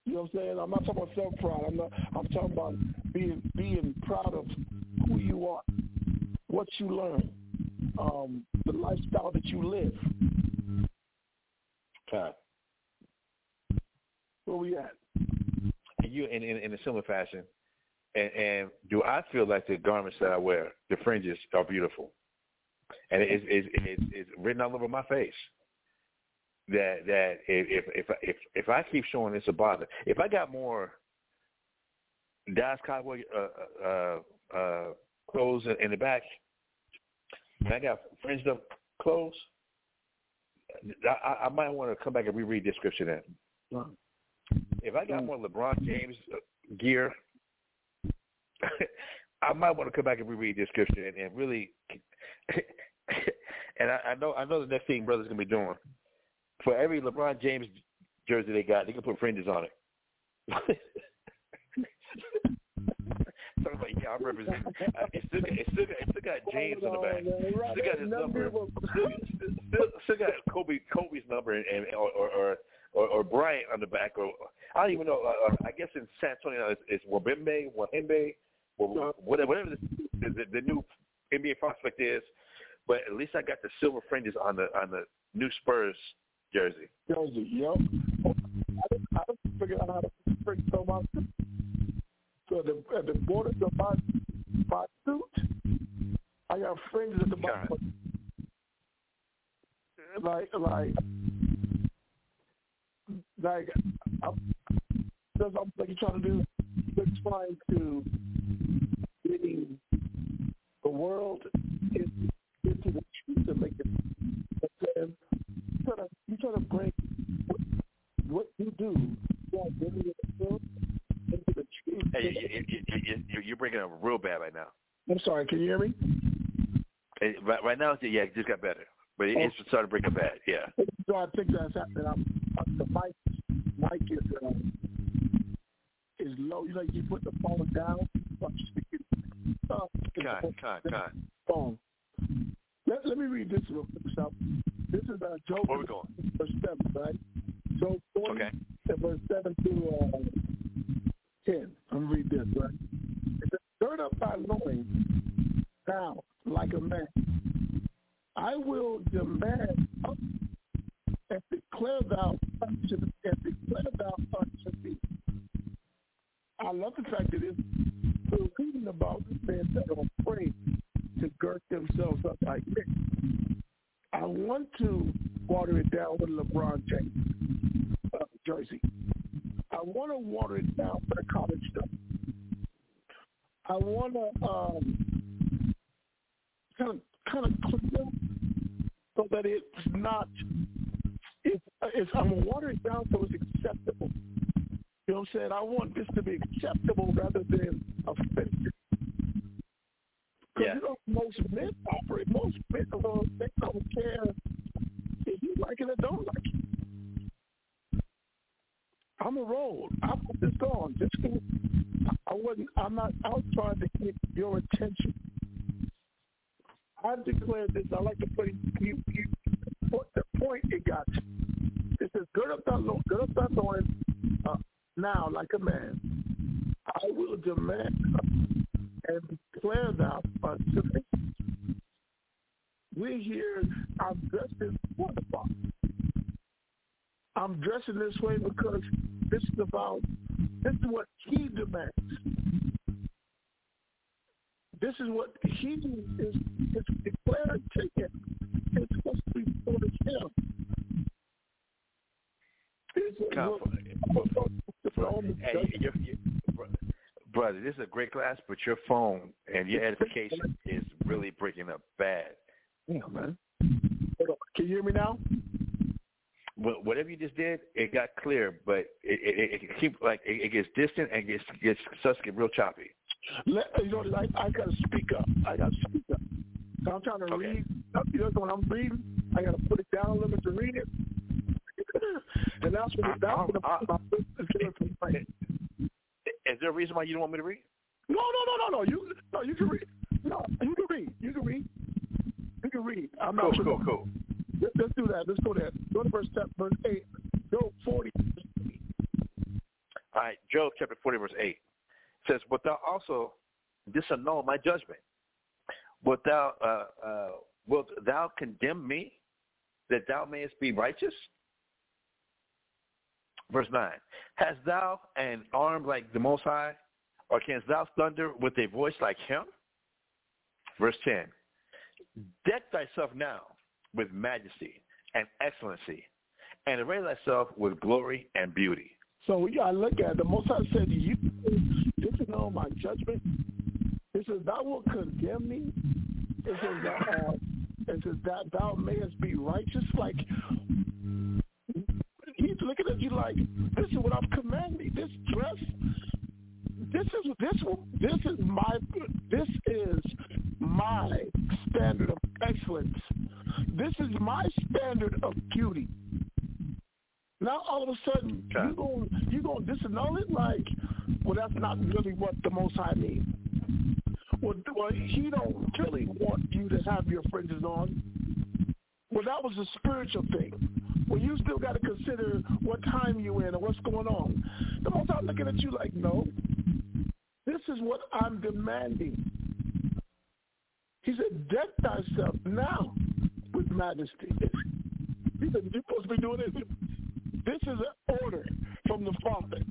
You know what I'm saying? I'm not talking about self-pride. I'm not. I'm talking about being being proud of who you are, what you learn, um, the lifestyle that you live. Okay. Where we at? And you in, in, in a similar fashion, and, and do I feel like the garments that I wear, the fringes, are beautiful, and it's it's it's, it's written all over my face. That that if if if if I keep showing this a bother, if I got more Dallas Cowboy uh, uh, uh, clothes in, in the back, and I got fringed up clothes, I, I might want to come back and reread this scripture then. If I got more LeBron James uh, gear, I might want to come back and reread this scripture and, and really. and I, I know I know the next thing brother's gonna be doing. For every LeBron James jersey they got, they can put fringes on it. like, yeah, I'm representing. Uh, it still, got, it still got, it still got James on the back. Still got his number. Still, still, still got Kobe Kobe's number and, and or, or or or Bryant on the back, or I don't even know. Uh, uh I guess in San Antonio it's, it's Wabimbe, Wahembe, whatever, the, the, the new NBA prospect is. But at least I got the silver fringes on the on the new Spurs jersey. Jersey, yep. I didn't, I didn't figure out how to print so my so the at the borders of my my suit, I got fringes at the bottom. Like like like I'm, that's what I'm like trying to do. We're trying to getting the world into, into the truth and make it. And you try to you try to bring what, what you do, you know, bringing it into the truth. Hey, you, you, you, you're breaking up real bad right now. I'm sorry. Can you hear me? Hey, right, right now, yeah, it just got better, but it, oh. it's starting to break up bad. Yeah. So I think that's happening. I'm, I'm the mic mic is uh, is low. You know, you put the phone down. Uh, God, God, God. Phone. Let, let me read this real quick. So, this is uh, Job. Where we going? Verse seven, right? Job forty, okay. verse seven to uh, ten. I'm gonna read this. Right? It says, "Gird up thy loins now, like a man. I will demand up and declare thou unto the, and declare thou unto. I love the fact that it's, reading about men that are afraid to gird themselves up like this. I want to water it down with LeBron James uh, jersey. I want to water it down with the college stuff. I want to um, kind of kind of clip them so that it's not it's I'm water it down so it's acceptable. You know what I'm saying? I want this to be acceptable rather than offensive. Yeah. you know most men operate. Most men don't, they don't care if you like it or don't like it. I'm a roll. I put this on. This can, I wasn't. I'm not out trying to get your attention. I've declared this. I like to put you, you put the point it got. to. It says, "Gird up thy lo- gird up thy loins uh, now, like a man. I will demand and declare thou unto me." We here. I'm dressed in wonderful. I'm dressing this way because this is about. This is what he demands. This is what he is, is declared to him. It's supposed to be for him. It's a- Come it's an open Hey, you you brother, this is a great class, but your phone and your edification is got clear, but it, it, it keep like it, it gets distant and gets gets stuff get real choppy. Let, you know, like I gotta speak up. I gotta speak up. So I'm trying to okay. read. You know, when I'm reading, I gotta put it down a little bit to read it. and that's when that's when my is getting Is there a reason why you don't want me to read? No, no, no, no, no. You no, you can read. No, you can read. You can read. You can read. I'm cool, not. Cool, cool. Let's do that. Let's go there. Go to verse, verse 8. Job 40. All right, Job chapter 40, verse 8 says, But thou also disannul my judgment. Wilt thou, uh, uh, wilt thou condemn me that thou mayest be righteous? Verse 9, Hast thou an arm like the Most High, or canst thou thunder with a voice like him? Verse 10, Deck thyself now with majesty and excellency, and array thyself with glory and beauty. So we gotta look at it. the Most High said, to "You this is know my judgment." It says, "Thou wilt condemn me." It says that uh, it says that thou mayest be righteous. Like he's looking at you like, "This is what I've commanded. This dress, this is this this is my this is my standard of excellence. This is my standard of beauty." Now all of a sudden Okay. you going you gonna disannul it like, well that's not really what the Most High means. Well, well he don't really want you to have your fringes on. Well, that was a spiritual thing. Well, you still got to consider what time you in and what's going on. The Most High looking at you like, no, this is what I'm demanding. He said, deck thyself now with majesty. He said, you're supposed to be doing this. This is an order from the Father.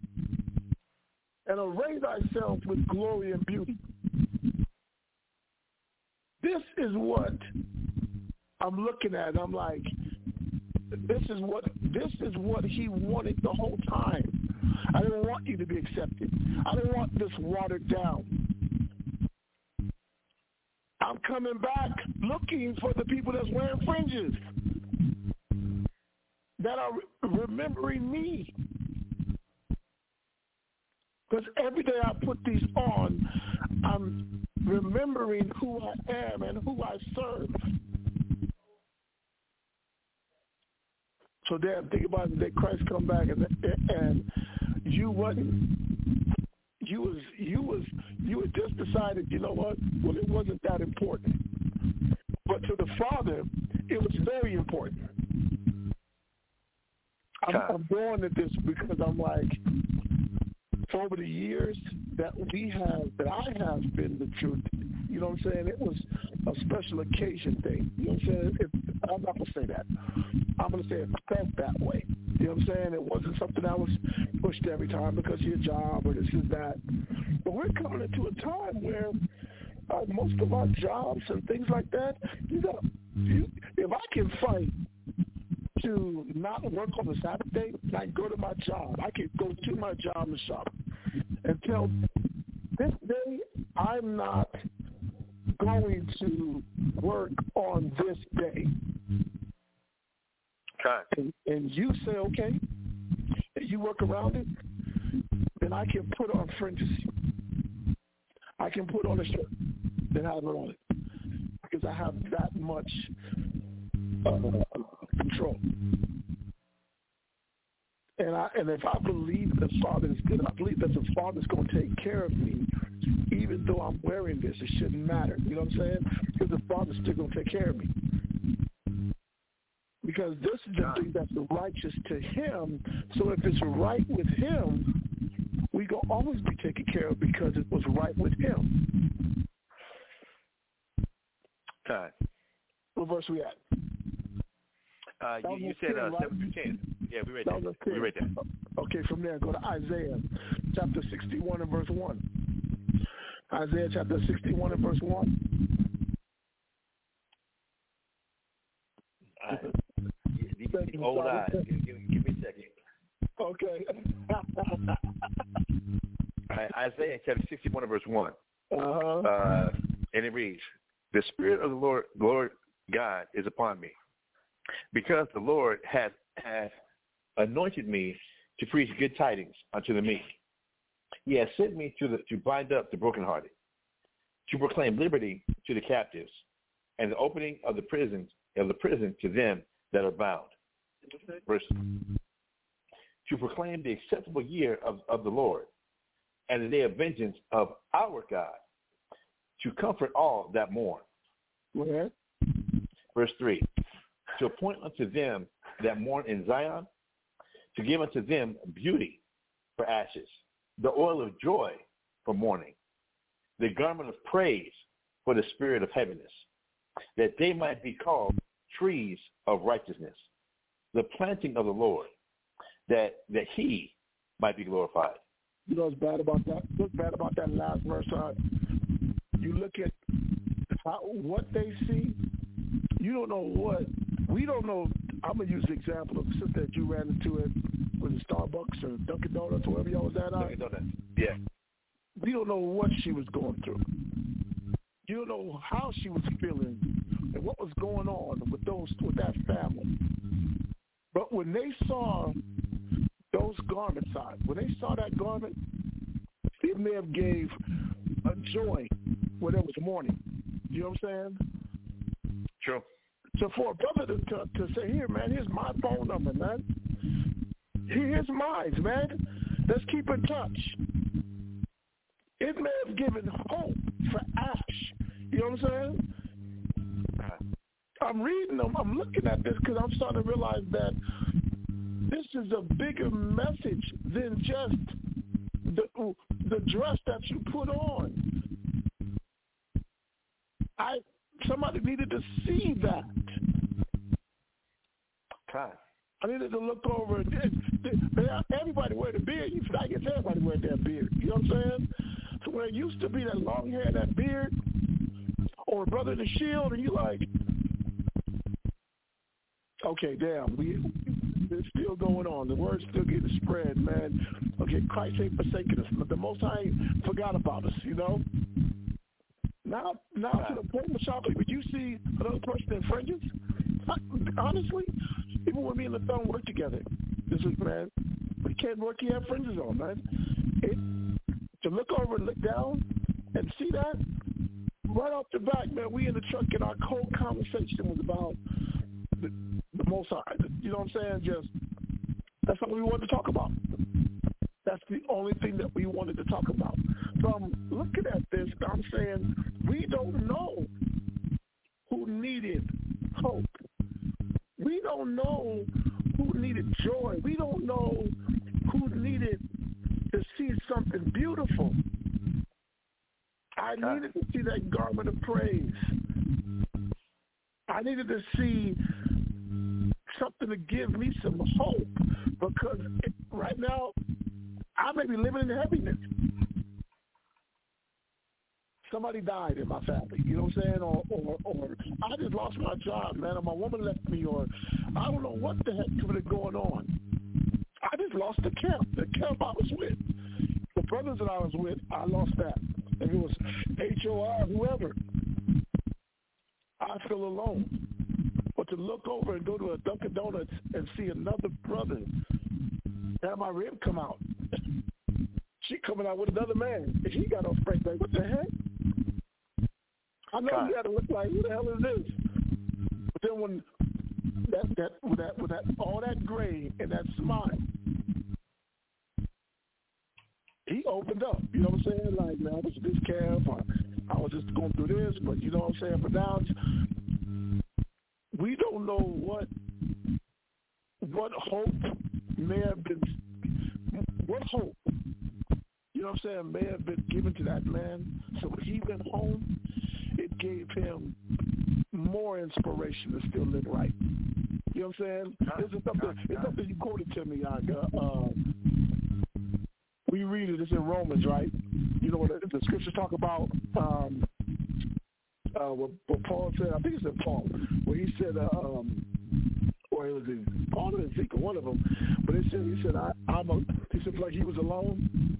And array thyself with glory and beauty. This is what I'm looking at. I'm like, this is what this is what he wanted the whole time. I don't want you to be accepted. I don't want this watered down. I'm coming back looking for the people that's wearing fringes that are remembering me. Because every day I put these on, I'm remembering who I am and who I serve. So then think about it, that Christ come back and and you wasn't you was you was you had just decided, you know what? Well it wasn't that important. But to the Father, it was very important. I'm, I'm going at this because I'm like, for over the years that we have, that I have been the truth, you know what I'm saying? It was a special occasion thing. You know what I'm saying? It, I'm not going to say that. I'm going to say it felt that way. You know what I'm saying? It wasn't something I was pushed every time because of your job or this is that. But we're coming into a time where uh, most of our jobs and things like that, you got, you, if I can fight to not work on the Sabbath day, like go to my job. I can go to my job and shop and tell this day I'm not going to work on this day. Okay. And, and you say, okay, and you work around it, then I can put on fringes. I can put on a shirt that has it on it. because I have that much uh, control. And I and if I believe the Father is good, I believe that the Father is going to take care of me, even though I'm wearing this. It shouldn't matter. You know what I'm saying? Because the Father's still going to take care of me. Because this is the thing that's righteous to Him. So if it's right with Him, we will always be taken care of because it was right with Him. God. What verse we at? Uh, you, you said uh, 7 through 10. Yeah, we read that. that we read that. Okay, from there, go to Isaiah chapter 61 and verse 1. Isaiah chapter 61 and verse 1. Uh, these old eyes. Give, give, give me a second. Okay. right, Isaiah chapter 61 and verse 1. Uh-huh. Uh, and it reads, The Spirit of the Lord, Lord God is upon me, because the Lord hath, has anointed me to preach good tidings unto the meek. He has sent me to, the, to bind up the brokenhearted, to proclaim liberty to the captives, and the opening of the prisons of the prison to them that are bound. Verse to proclaim the acceptable year of, of the Lord and the day of vengeance of our God, to comfort all that mourn. Verse 3, to appoint unto them that mourn in Zion, to give unto them beauty for ashes, the oil of joy for mourning, the garment of praise for the spirit of heaviness, that they might be called trees of righteousness, the planting of the Lord, that that he might be glorified. You know what's bad about that? What's bad about that last verse? Uh, you look at how, what they see. You don't know what we don't know. I'm gonna use the example of the sister that you ran into it with the Starbucks or Dunkin' Donuts, or wherever y'all was at. Dunkin' Donuts. Yeah. We don't know what she was going through. You don't know how she was feeling and what was going on with those with that family. But when they saw those garments on, when they saw that garment, it may have gave a joy when there was mourning. You know what I'm saying? True. So for a brother to, to, to say, here, man, here's my phone number, man. Here's mine, man. Let's keep in touch. It may have given hope for Ash. You know what I'm saying? I'm reading them. I'm looking at this because I'm starting to realize that this is a bigger message than just the the dress that you put on. I somebody needed to see that. God. I needed to look over. Everybody wear the beard. You I guess everybody wear that beard. You know what I'm saying? So when it used to be that long hair, that beard, or brother in the shield, and you like, okay, damn, we it's still going on. The word's still getting spread, man. Okay, Christ ain't forsaken us, but the Most High forgot about us, you know. Now, now to the point, Mashaka, would you see another person in fringes? Honestly, even when me and the thumb work together, this is man, we can't work. He have fringes on, man. It, to look over and look down and see that right off the back, man. We in the truck and our whole conversation was about the, the Most High. You know what I'm saying? Just that's what we wanted to talk about. That's the only thing that we wanted to talk about. So I'm looking at this. I'm saying we don't know who needed hope. We don't know who needed joy. We don't know who needed to see something beautiful. I needed to see that garment of praise. I needed to see something to give me some hope because right now I may be living in heaviness. Somebody died in my family, you know what I'm saying? Or, or, or I just lost my job, man, or my woman left me, or I don't know what the heck is going on. I just lost the camp, the camp I was with. The brothers that I was with, I lost that. If it was HOR, whoever, I feel alone. But to look over and go to a Dunkin' Donuts and see another brother have my rib come out. she coming out with another man. And he got on Frank like, what the heck? I know God. you had to look like, who the hell is this? But then when that that with that with that all that gray and that smile, he opened up. You know what I'm saying? Like, man, I was this camp, or I was just going through this, but you know what I'm saying? But now we don't know what what hope may have been what hope you know what I'm saying may have been given to that man. So he went home, gave him more inspiration to still live right. You know what I'm saying? This is something. It's something you quoted to me, Aga. Uh, we read it. It's in Romans, right? You know what the, the scriptures talk about. Um, uh, what, what Paul said. I think it's in Paul, where he said, uh, um, or it was in Paul or Ezekiel, one of them. But it said, he said, I, I'm a. He said like he was alone.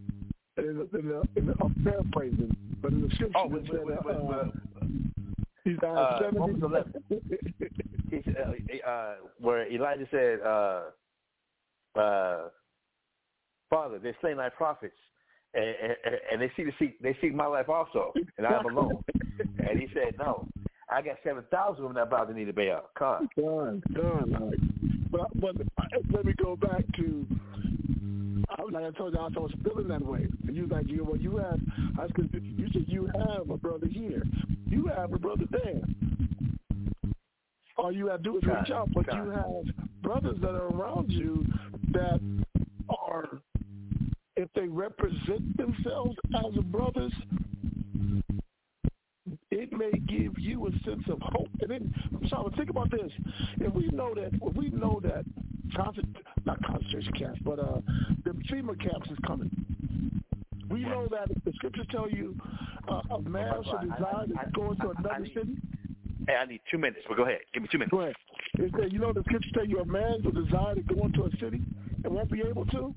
And in the, in the, in the, I'm paraphrasing, but in the scripture Oh, it said, uh, he's died Uh, 70. Romans 11. He said, uh, uh, where Elijah said, uh, uh, "Father, they slain thy prophets, and, and, and they seek to seek they seek my life also, and I am alone." and he said, "No, I got seven thousand of them that about to need to Done, done. All right. But but let me go back to I- like I told you, I was feeling that way. And you was like, you well, you have. I was you said you have a brother here, you have a brother there. All you have to do is reach God, out, but you have brothers that are around you that are, if they represent themselves as brothers, it may give you a sense of hope. And then, so think about this: if we know that, if we know that, concent- not concentration camps, but uh, the FEMA camps is coming. We know that the scriptures tell you uh, a man Oh, should desire to go into I- I need- city. hey, I need two minutes, but go ahead, give me two minutes." Go ahead. It said, you know, the scriptures tell you a man should desire to go into a city and won't be able to.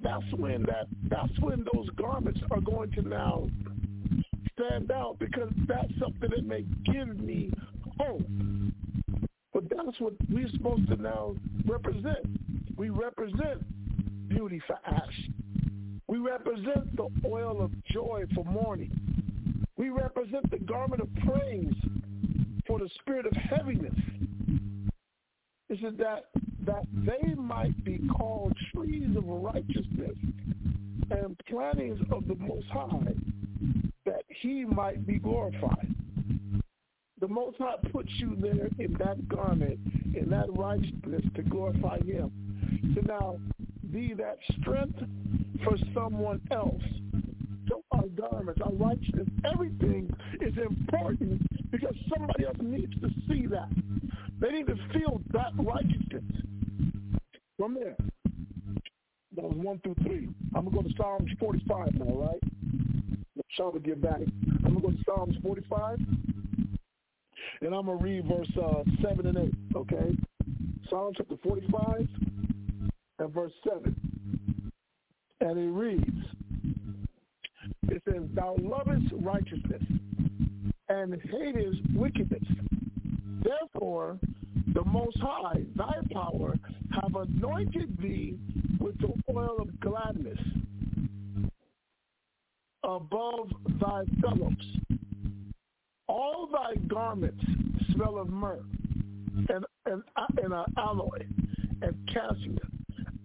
That's when that. That's when those garments are going to now stand out because that's something that may give me hope. But that's what we're supposed to now represent. We represent beauty for ash. We represent the oil of joy for mourning. We represent the garment of praise for the spirit of heaviness. Is it that that they might be called trees of righteousness and plantings of the Most High, that He might be glorified. The Most High puts you there in that garment, in that righteousness to glorify Him. So now, be that strength for someone else. Our garments, our righteousness, everything is important because somebody else needs to see that. They need to feel that righteousness. From there, that was one through three. I'm gonna go to Psalms 45 now, right? Sean will get back. I'm gonna go to Psalms 45, and I'm gonna read verse uh, seven and eight. Okay, Psalms chapter 45 and verse seven, and it reads. "Thou lovest righteousness and hatest wickedness. Therefore, the Most High, thy power, have anointed thee with the oil of gladness above thy fellows. All thy garments smell of myrrh and, and, and uh, aloe and cassia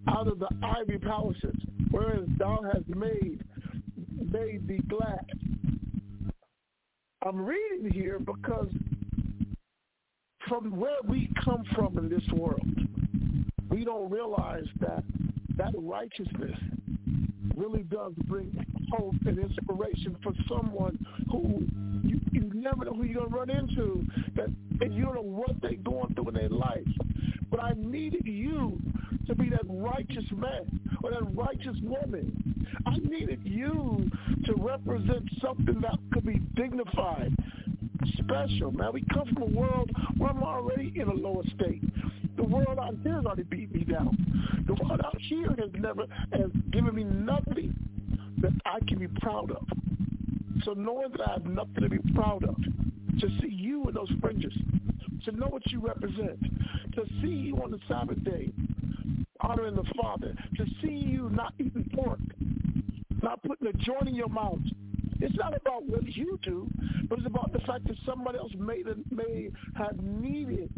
out of the ivy palaces, whereas thou hast made thee glad. I'm reading here because from where we come from in this world, we don't realize that that righteousness really does bring hope and inspiration for someone who you, you never know who you're going to run into, that and you don't know what they're going through in their life. But I needed you to be that righteous man or that righteous woman. I needed you to represent something that could be dignified, special, man. We come from a world where I'm already in a lower state. The world out here has already beat me down. The world out here has never has given me nothing that I can be proud of. So knowing that I have nothing to be proud of, to see you in those fringes, to know what you represent, to see you on the Sabbath day, honoring the Father, to see you not eating pork, not putting a joint in your mouth, It's not about what you do, but it's about the fact that somebody else may, may have needed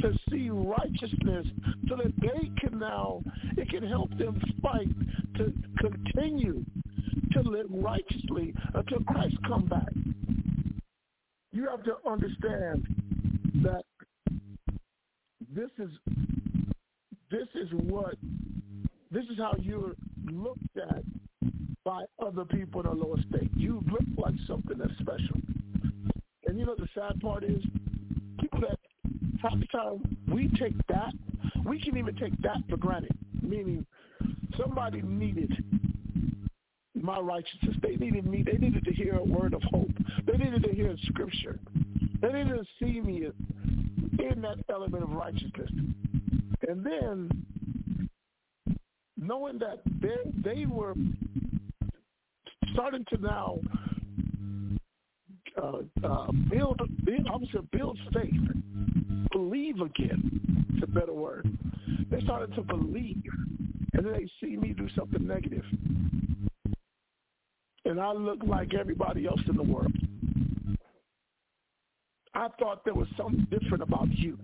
to see righteousness so that they can now, it can help them fight to continue to live righteously until Christ come back. You have to understand that this is this is what this is how you're looked at by other people in a lower state. You look like something that's special. And you know the sad part is people that half the time we take that, we can even take that for granted. Meaning somebody needed my righteousness. They needed me. They needed to hear a word of hope. They needed to hear scripture. They needed to see me in that element of righteousness. And then knowing that they they were starting to now uh, uh, build, build, build faith, believe again. It's a better word. They started to believe, and then they see me do something negative, and I look like everybody else in the world. I thought there was something different about you.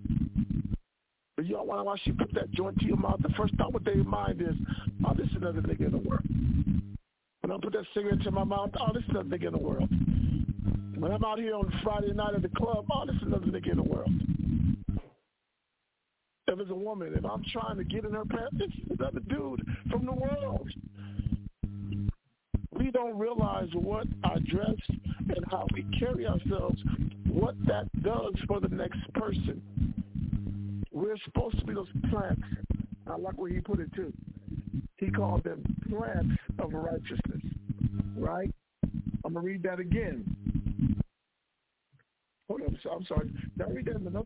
But you know, once you put that joint to your mouth, the first thought with their mind is, oh, this is another nigga in the world. When I put that cigarette to my mouth, oh, this is another nigga in the world. When I'm out here on Friday night at the club, oh, this is another nigga in the world. If it's a woman, if I'm trying to get in her pants, this is another dude from the world. We don't realize what our dress and how we carry ourselves, what that does for the next person. We're supposed to be those plants. I like where he put it too. He called them plants of righteousness. Right? I'm gonna read that again. Hold on, I'm sorry. Did I read that in the?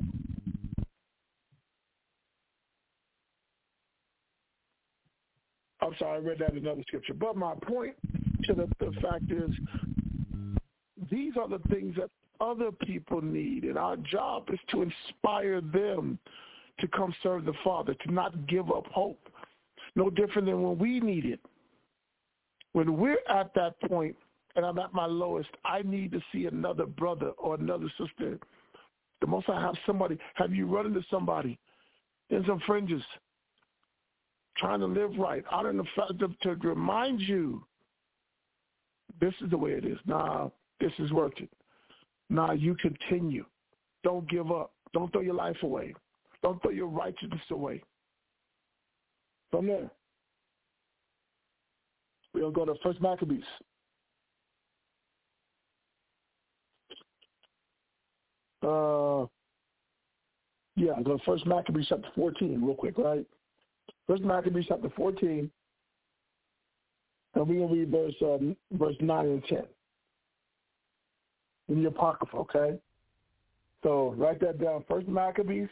I'm sorry, I read that in another scripture. But my point to the, the fact is, these are the things that other people need, and our job is to inspire them to come serve the Father, to not give up hope. No different than when we need it. When we're at that point and I'm at my lowest, I need to see another brother or another sister. The most I have somebody, have you run into somebody in some fringes trying to live right, out in the fact to, to remind you this is the way it is. Nah, this is working. Nah, you continue. Don't give up. Don't throw your life away. Don't throw your righteousness away. From there, we'll go to First Maccabees. Uh, yeah, go to First Maccabees chapter 14 real quick, right? First Maccabees chapter 14, and we're going to read verse, uh, verse 9 and 10 in the Apocrypha, okay? So write that down. First Maccabees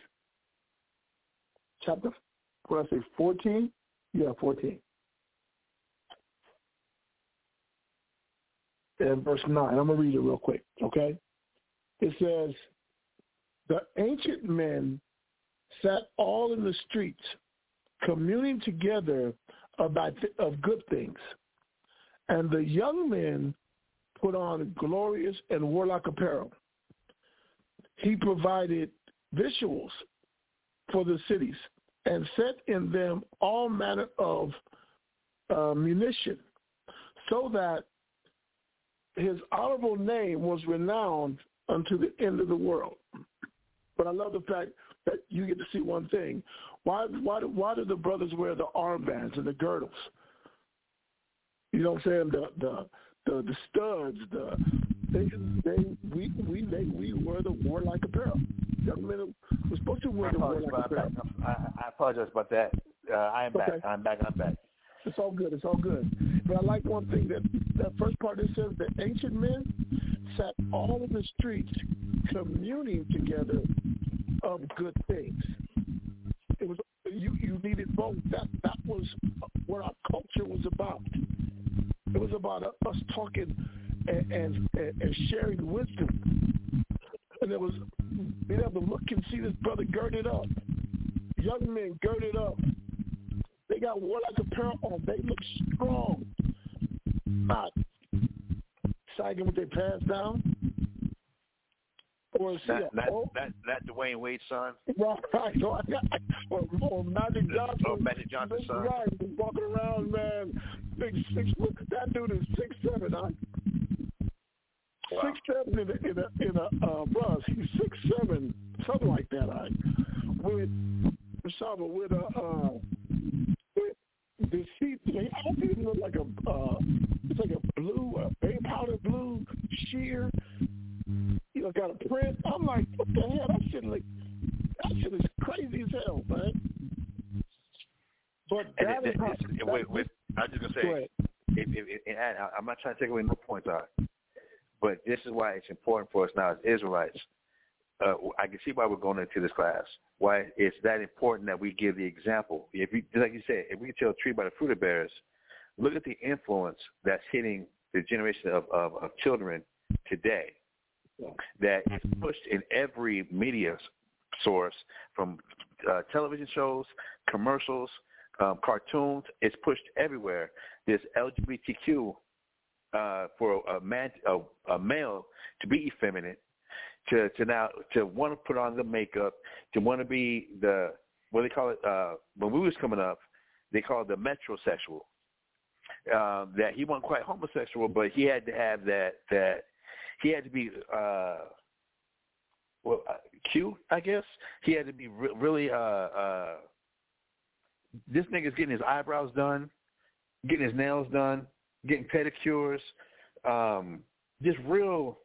chapter, what I say, 14? Yeah, 14. And verse 9. I'm going to read it real quick, okay? It says, the ancient men sat all in the streets, communing together about of good things. And the young men put on glorious and warlike apparel. He provided visuals for the cities and set in them all manner of uh, munition, so that his honorable name was renowned unto the end of the world. But I love the fact that you get to see one thing. Why why why do the brothers wear the armbands and the girdles? You know what I'm saying? The the the, the studs, the they they we we they we wear the warlike apparel. Young men were supposed to wear the warlike apparel. I, I apologize about that. Uh, I am back. I'm back. I'm back. It's all good. It's all good. But I like one thing that that first part that says the ancient men sat all in the streets communing together of good things. It was you you needed both. That that was what our culture was about. It was about us talking and and, and sharing wisdom. And it was being able to look and see this brother girded up. Young men girded up. They got warlike apparel on. They look strong. Not sagging with their pants down? Or is Not, not, oh, not, not Dwyane Wade's son. right, right. I got, or, or Magic Johnson. Oh, Magic Johnson's son. Right, walking around, man. Big six. Look, That dude is six seven. Huh? Wow. Six seven in a in a in a uh, bros. He's six seven, something like that. I with Shaba with a uh, with the seat. I don't think it look like a uh, it's like a blue, a baby powder blue sheer. You know, got a print. I'm like, what the hell? That shit like that shit is crazy as hell, man. But And that it, is how. it, it, wait, wait, I was just gonna Go say, it, it, it, and I, I'm not trying to take away no points out, but this is why it's important for us now as Israelites. Uh, I can see why we're going into this class. Why it's that important that we give the example. If you, like you said, if we can tell a tree by the fruit it bears, look at the influence that's hitting the generation of, of, of children today. That is pushed in every media source, from uh, television shows, commercials, um, cartoons. It's pushed everywhere. This LGBTQ uh, for a man, a, a male to be effeminate, to to now to want to put on the makeup, to want to be the what they call it? Uh, when we was coming up, they called the metrosexual. Um, that he wasn't quite homosexual, but he had to have that that he had to be uh, well uh, cute, I guess. He had to be re- really uh, uh, this nigga's getting his eyebrows done, getting his nails done, getting pedicures, um, just real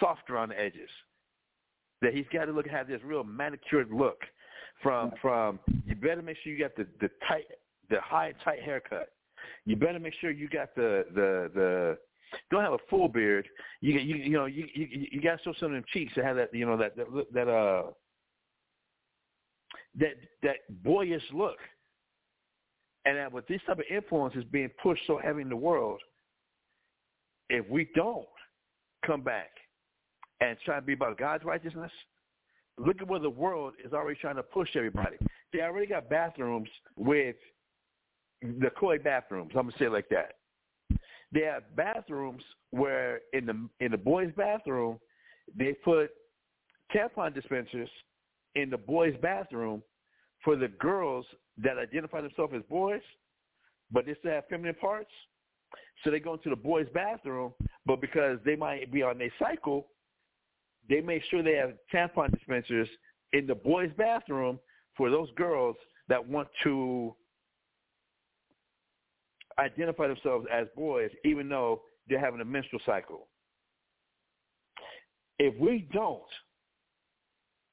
softer on the edges. That he's got to look have this real manicured look. From from you better make sure you got the the tight the high tight haircut. You better make sure you got the the the don't have a full beard. You you you know you you, you got to show some of them cheeks that have that you know that that that uh that that boyish look. And that with this type of influence is being pushed so heavy in the world, if we don't come back and try to be about God's righteousness, look at where the world is already trying to push everybody. They already got bathrooms with the koi bathrooms. I'm gonna say it like that. They have bathrooms where in the in the boys' bathroom they put tampon dispensers in the boys' bathroom for the girls that identify themselves as boys, but they still have feminine parts. So they go into the boys' bathroom, but because they might be on their cycle, they make sure they have tampon dispensers in the boys' bathroom for those girls that want to identify themselves as boys, even though they're having a menstrual cycle. If we don't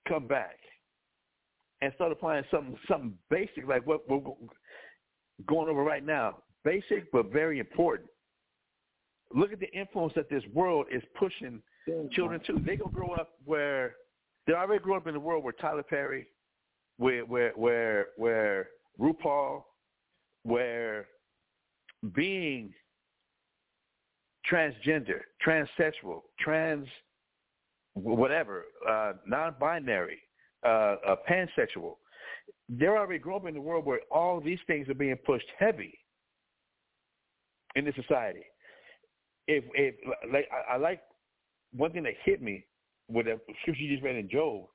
come back and start applying something something basic like what we're going over right now, basic but very important. Look at the influence that this world is pushing children to. They gonna grow up where they already grew up in a world where Tyler Perry, where where where where RuPaul, where being transgender, transsexual, trans whatever, uh, non-binary, uh, uh, pansexual, There are a growing up in the world where all these things are being pushed heavy in the society. If if like I, I like one thing that hit me with the scripture you just read in Job,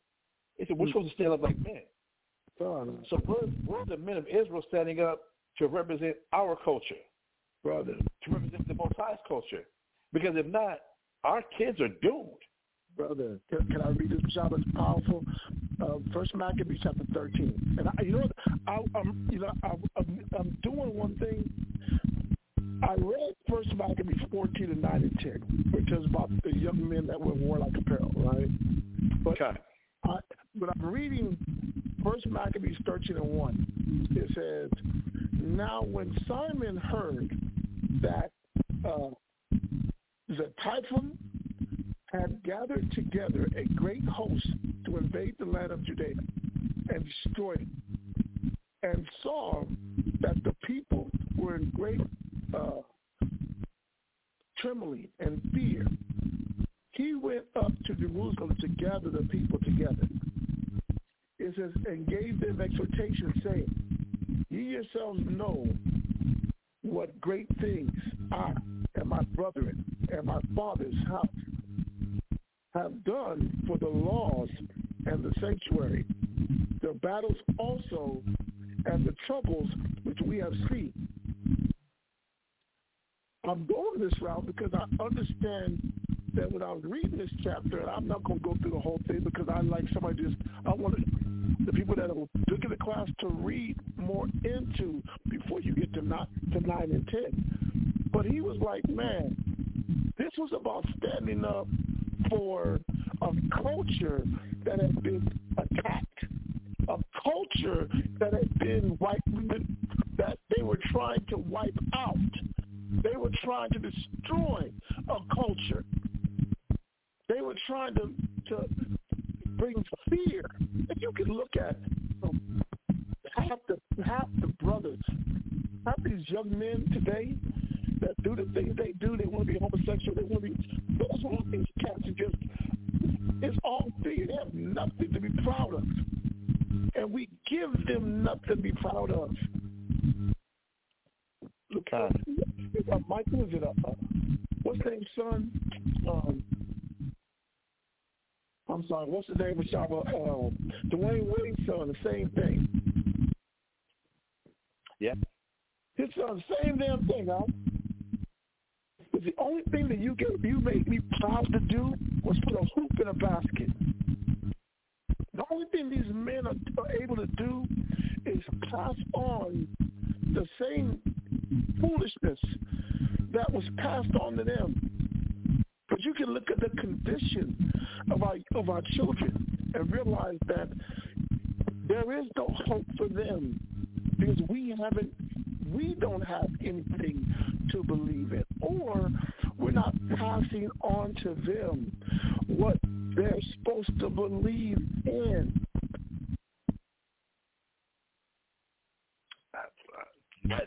it said we're supposed to stand up like men. So we're, we're the men of Israel standing up to represent our culture, brother, to represent the Most High's culture. Because if not, our kids are doomed. brother, can, can I read this Shabbat? It's powerful. Uh, First Maccabees chapter thirteen, and I, you know, what? I, I'm, you know, I, I'm, I'm doing one thing. I read First Maccabees fourteen and nine and ten, which is about the young men that wear warlike apparel, right? But Okay. I, but I'm reading First Maccabees 13 and 1. It says, Now when Simon heard that uh, Tryphon had gathered together a great host to invade the land of Judea and destroy it, and saw that the people were in great uh, trembling and fear, he went up to Jerusalem to gather the people together. It says, and gave them exhortation, saying, Ye yourselves know what great things I and my brethren and my father's house have done for the laws and the sanctuary, the battles also and the troubles which we have seen. I'm going this route because I understand that when I was reading this chapter, and I'm not going to go through the whole thing because I like somebody just, I want the people that are at the class to read more into before you get to, not, to 9 and 10. But he was like, man, this was about standing up for a culture that had been attacked, a culture that had been wiped, that they were trying to wipe out. They were trying to what's the name of Shaba? Uh, Dwyane Wade's son, the same thing. Yeah. His son, same damn thing, huh? But the only thing that you get, you made me proud to do was put a hoop in a basket. The only thing these men are, are able to do is pass on the same foolishness that was passed on to them. But you can look at the condition of our children and realize that there is no hope for them because we haven't we don't have anything to believe in or we're not passing on to them what they're supposed to believe in.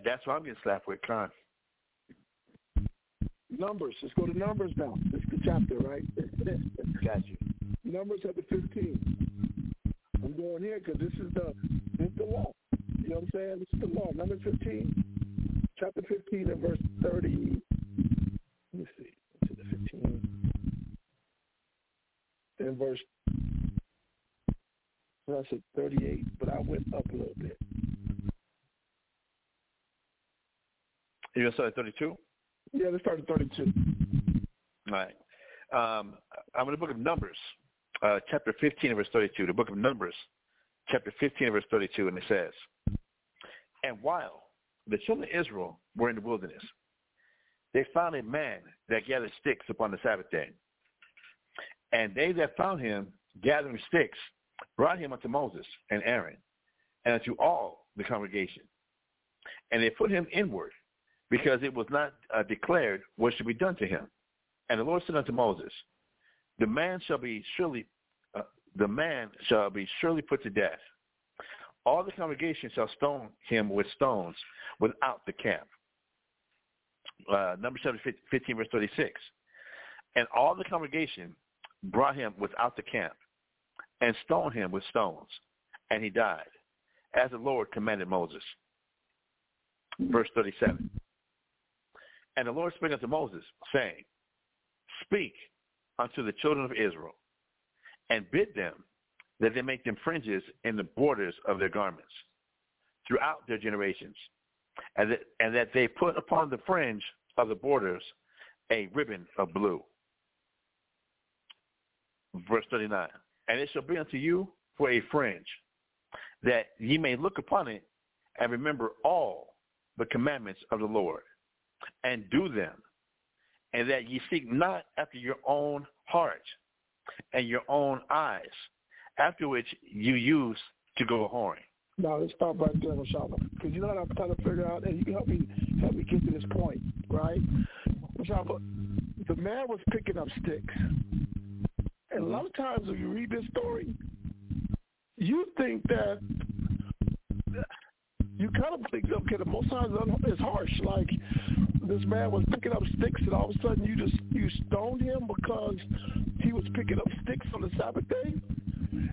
That's what I'm getting slapped with, Con. Numbers. Let's go to Numbers now. This is the chapter, right? Got you. Numbers chapter 15. I'm going here because this is the this is the law. You know what I'm saying? This is the law. Numbers 15, chapter 15 and verse 30. Let me see. To the 15 and verse. Well, I said 38, but I went up a little bit. You start at 32? Yeah, let's start at 32. All right. Um, I'm in the book of Numbers, uh, chapter 15 verse 32. The book of Numbers, chapter 15 verse 32, and it says, And while the children of Israel were in the wilderness, they found a man that gathered sticks upon the Sabbath day. And they that found him gathering sticks brought him unto Moses and Aaron and unto all the congregation. And they put him inward because it was not uh, declared what should be done to him. And the Lord said unto Moses, the man shall be surely, the man shall be surely put to death. All the congregation shall stone him with stones without the camp. Uh, number 7, 15, verse 36. And all the congregation brought him without the camp and stoned him with stones, and he died, as the Lord commanded Moses. Verse 37. And the Lord spake unto Moses, saying, Speak unto the children of Israel, and bid them that they make them fringes in the borders of their garments throughout their generations, and that, and that they put upon the fringe of the borders a ribbon of blue. Verse 39, And it shall be unto you for a fringe, that ye may look upon it and remember all the commandments of the Lord and do them, and that ye seek not after your own heart and your own eyes, after which you use to go whoring. Now let's stop right there, Mashaba, because you know what I'm trying to figure out, and you can help me help me get to this point, right? Mashaba, the man was picking up sticks, and a lot of times when you read this story, you think that you kind of think, okay, the most times it's harsh. Like this man was picking up sticks, and all of a sudden you just you stoned him because he was picking up sticks on the Sabbath day,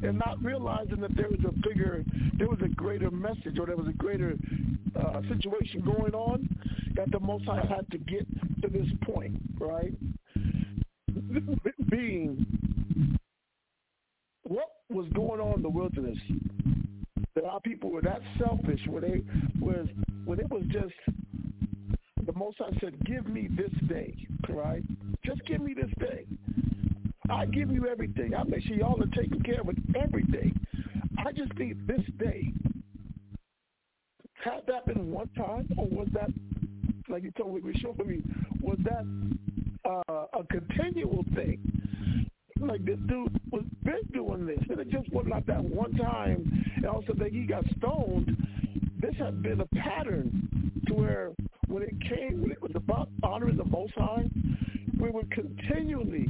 and not realizing that there was a bigger, there was a greater message, or there was a greater uh, situation going on. that the Most High had to get to this point, right? Being what was going on in the wilderness that our people were that selfish where they was when it was just the most High said, Give me this day, right? Just give me this day. I give you everything. I make sure y'all are taken care of it every day. I just need this day. Had that been one time, or was that, like you told me, show me, was that uh, a continual thing? Like this dude was been doing this, and it just wasn't like that one time. And also that he got stoned. This had been a pattern to where when it came, when it was about honoring the Most High, we were continually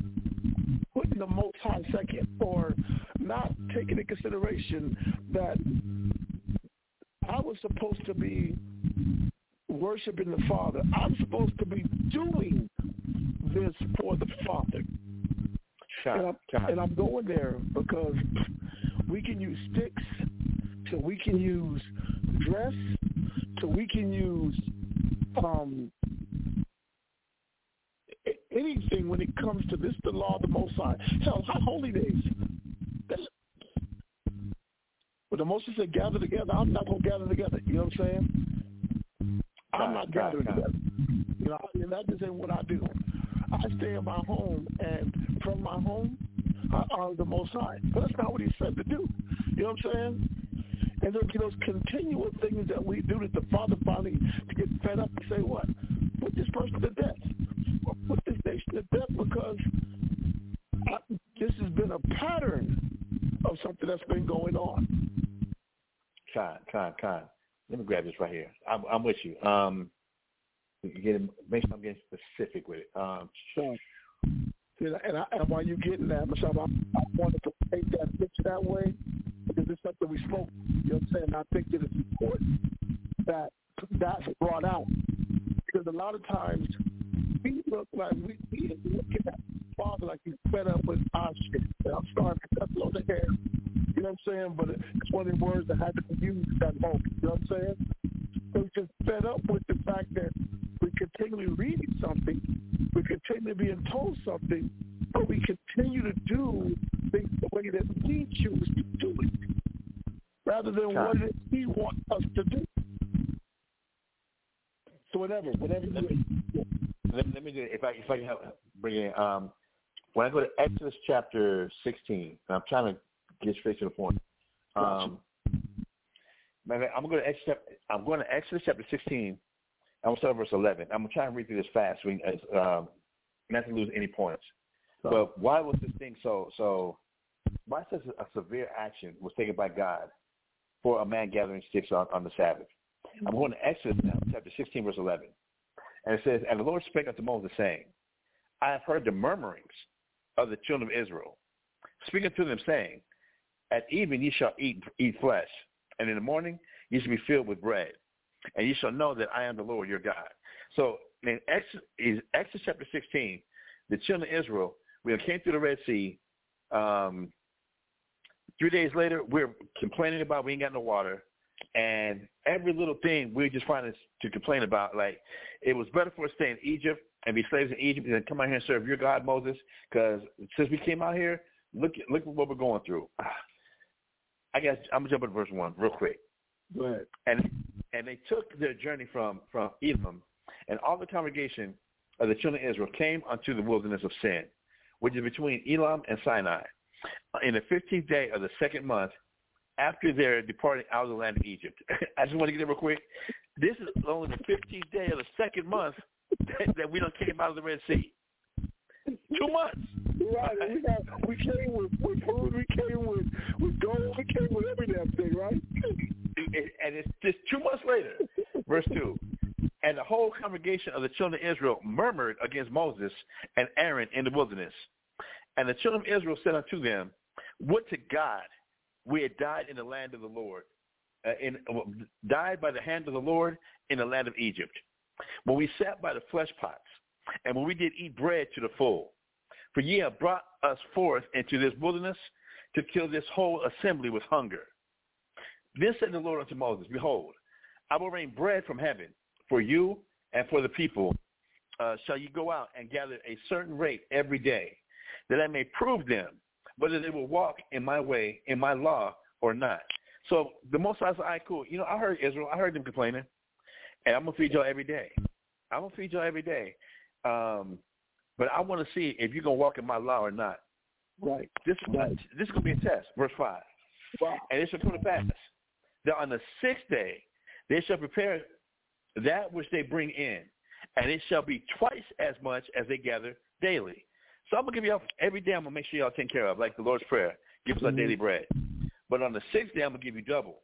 putting the Most High second, or not taking into consideration that I was supposed to be worshiping the Father. I'm supposed to be doing this for the Father. And I'm, and I'm going there because we can use sticks, so we can use dress, so we can use um, anything when it comes to this, the law of the Most High. Hell, high holy days. That's, but the Most High said, gather together. I'm not going to gather together. You know what I'm saying? I'm not gathering together. You know, and that just ain't what I do. I stay in my home, and from my home, I honor the Most High. But that's not what He said to do. You know what I'm saying? And there's those continual things that we do that the Father finally to get fed up and say, what? Put this person to death. Or put this nation to death because I, this has been a pattern of something that's been going on. Con, con, con. Let me grab this right here. I'm, I'm with you. Um, get make sure I'm getting specific with it. Um, sure. And, I, and while you're getting that, Michelle, I, I wanted to take that picture that way because it's something we spoke. You know what I'm saying? I think that it's important that that's brought out because a lot of times we look like we, we looking at Father like he's fed up with our shit. And I'm starting to cut low the hair. You know what I'm saying? But it's one of the words that had to be used at that moment. You know what I'm saying? So he's just fed up with the fact that we continually reading something, we continue being told something, but we continue to do things the way that we choose to do it, rather than what it he wants us to do. So whatever, whatever. Let me, let, let me do it. If I if I can help bring it in. Um, when I go to Exodus chapter 16, and I'm trying to get straight to the point. Um, I'm going to Exodus. I'm going to Exodus chapter 16. I'm going to start verse 11. I'm going to try and read through this fast, so we, uh, not to lose any points. So, but why was this thing so so? Why such a severe action was taken by God for a man gathering sticks on, on the Sabbath? I'm going to Exodus now, chapter 16, verse 11. And it says, And the Lord spake unto Moses, saying, I have heard the murmurings of the children of Israel, speaking to them, saying, At even ye shall eat, eat flesh, and in the morning ye shall be filled with bread, and ye shall know that I am the Lord your God. So in Exodus, Exodus chapter 16, the children of Israel, we came through the Red Sea. Um, three days later, we're complaining about we ain't got no water. And every little thing we're just finding to complain about. Like, it was better for us to stay in Egypt and be slaves in Egypt than come out here and serve your God, Moses. Because since we came out here, look look at what we're going through. Ah. I guess I'm gonna jump into verse one real quick. Go ahead. And and they took their journey from from Elim, and all the congregation of the children of Israel came unto the wilderness of Sin, which is between Elim and Sinai, in the fifteenth day of the second month after their departing out of the land of Egypt. I just want to get there real quick. This is only the fifteenth day of the second month that, that we don't came out of the Red Sea. Two months. Right, we got we came with, with food, we came with with gold, we came with every damn thing, right? And it's just two months later, verse two. And the whole congregation of the children of Israel murmured against Moses and Aaron in the wilderness. And the children of Israel said unto them, Would to God we had died in the land of the Lord, uh, in, uh, died by the hand of the Lord in the land of Egypt, when we sat by the flesh pots, and when we did eat bread to the full. For ye have brought us forth into this wilderness to kill this whole assembly with hunger. Then said the Lord unto Moses, Behold, I will rain bread from heaven for you and for the people uh, shall you go out and gather a certain rate every day, that I may prove them whether they will walk in my way, in my law, or not. So the Most High said, all right, cool. You know, I heard Israel. I heard them complaining, and I'm gonna feed y'all every day. I'm gonna feed y'all every day. Um, but I want to see if you're gonna walk in my law or not. Right. This Right. this is gonna be a test. Verse five. Wow. And it shall come to pass that on the sixth day they shall prepare that which they bring in, and it shall be twice as much as they gather daily. So I'm gonna give y'all every day. I'm gonna make sure y'all take care of, like the Lord's prayer. Give us our daily bread. But on the sixth day, I'm gonna give you double.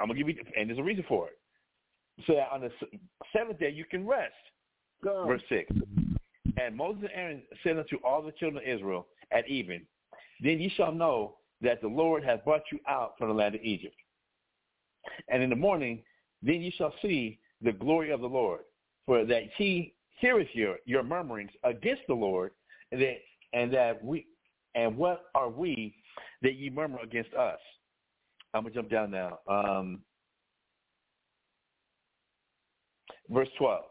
I'm gonna give you, and there's a reason for it. So that on the seventh day you can rest. Go. Verse 6. And Moses and Aaron said unto all the children of Israel at even, Then ye shall know that the Lord hath brought you out from the land of Egypt. And in the morning, then ye shall see the glory of the Lord, for that he heareth your, your murmurings against the Lord, that, and that we, and what are we that ye murmur against us? I'm gonna jump down now. Um, verse 12,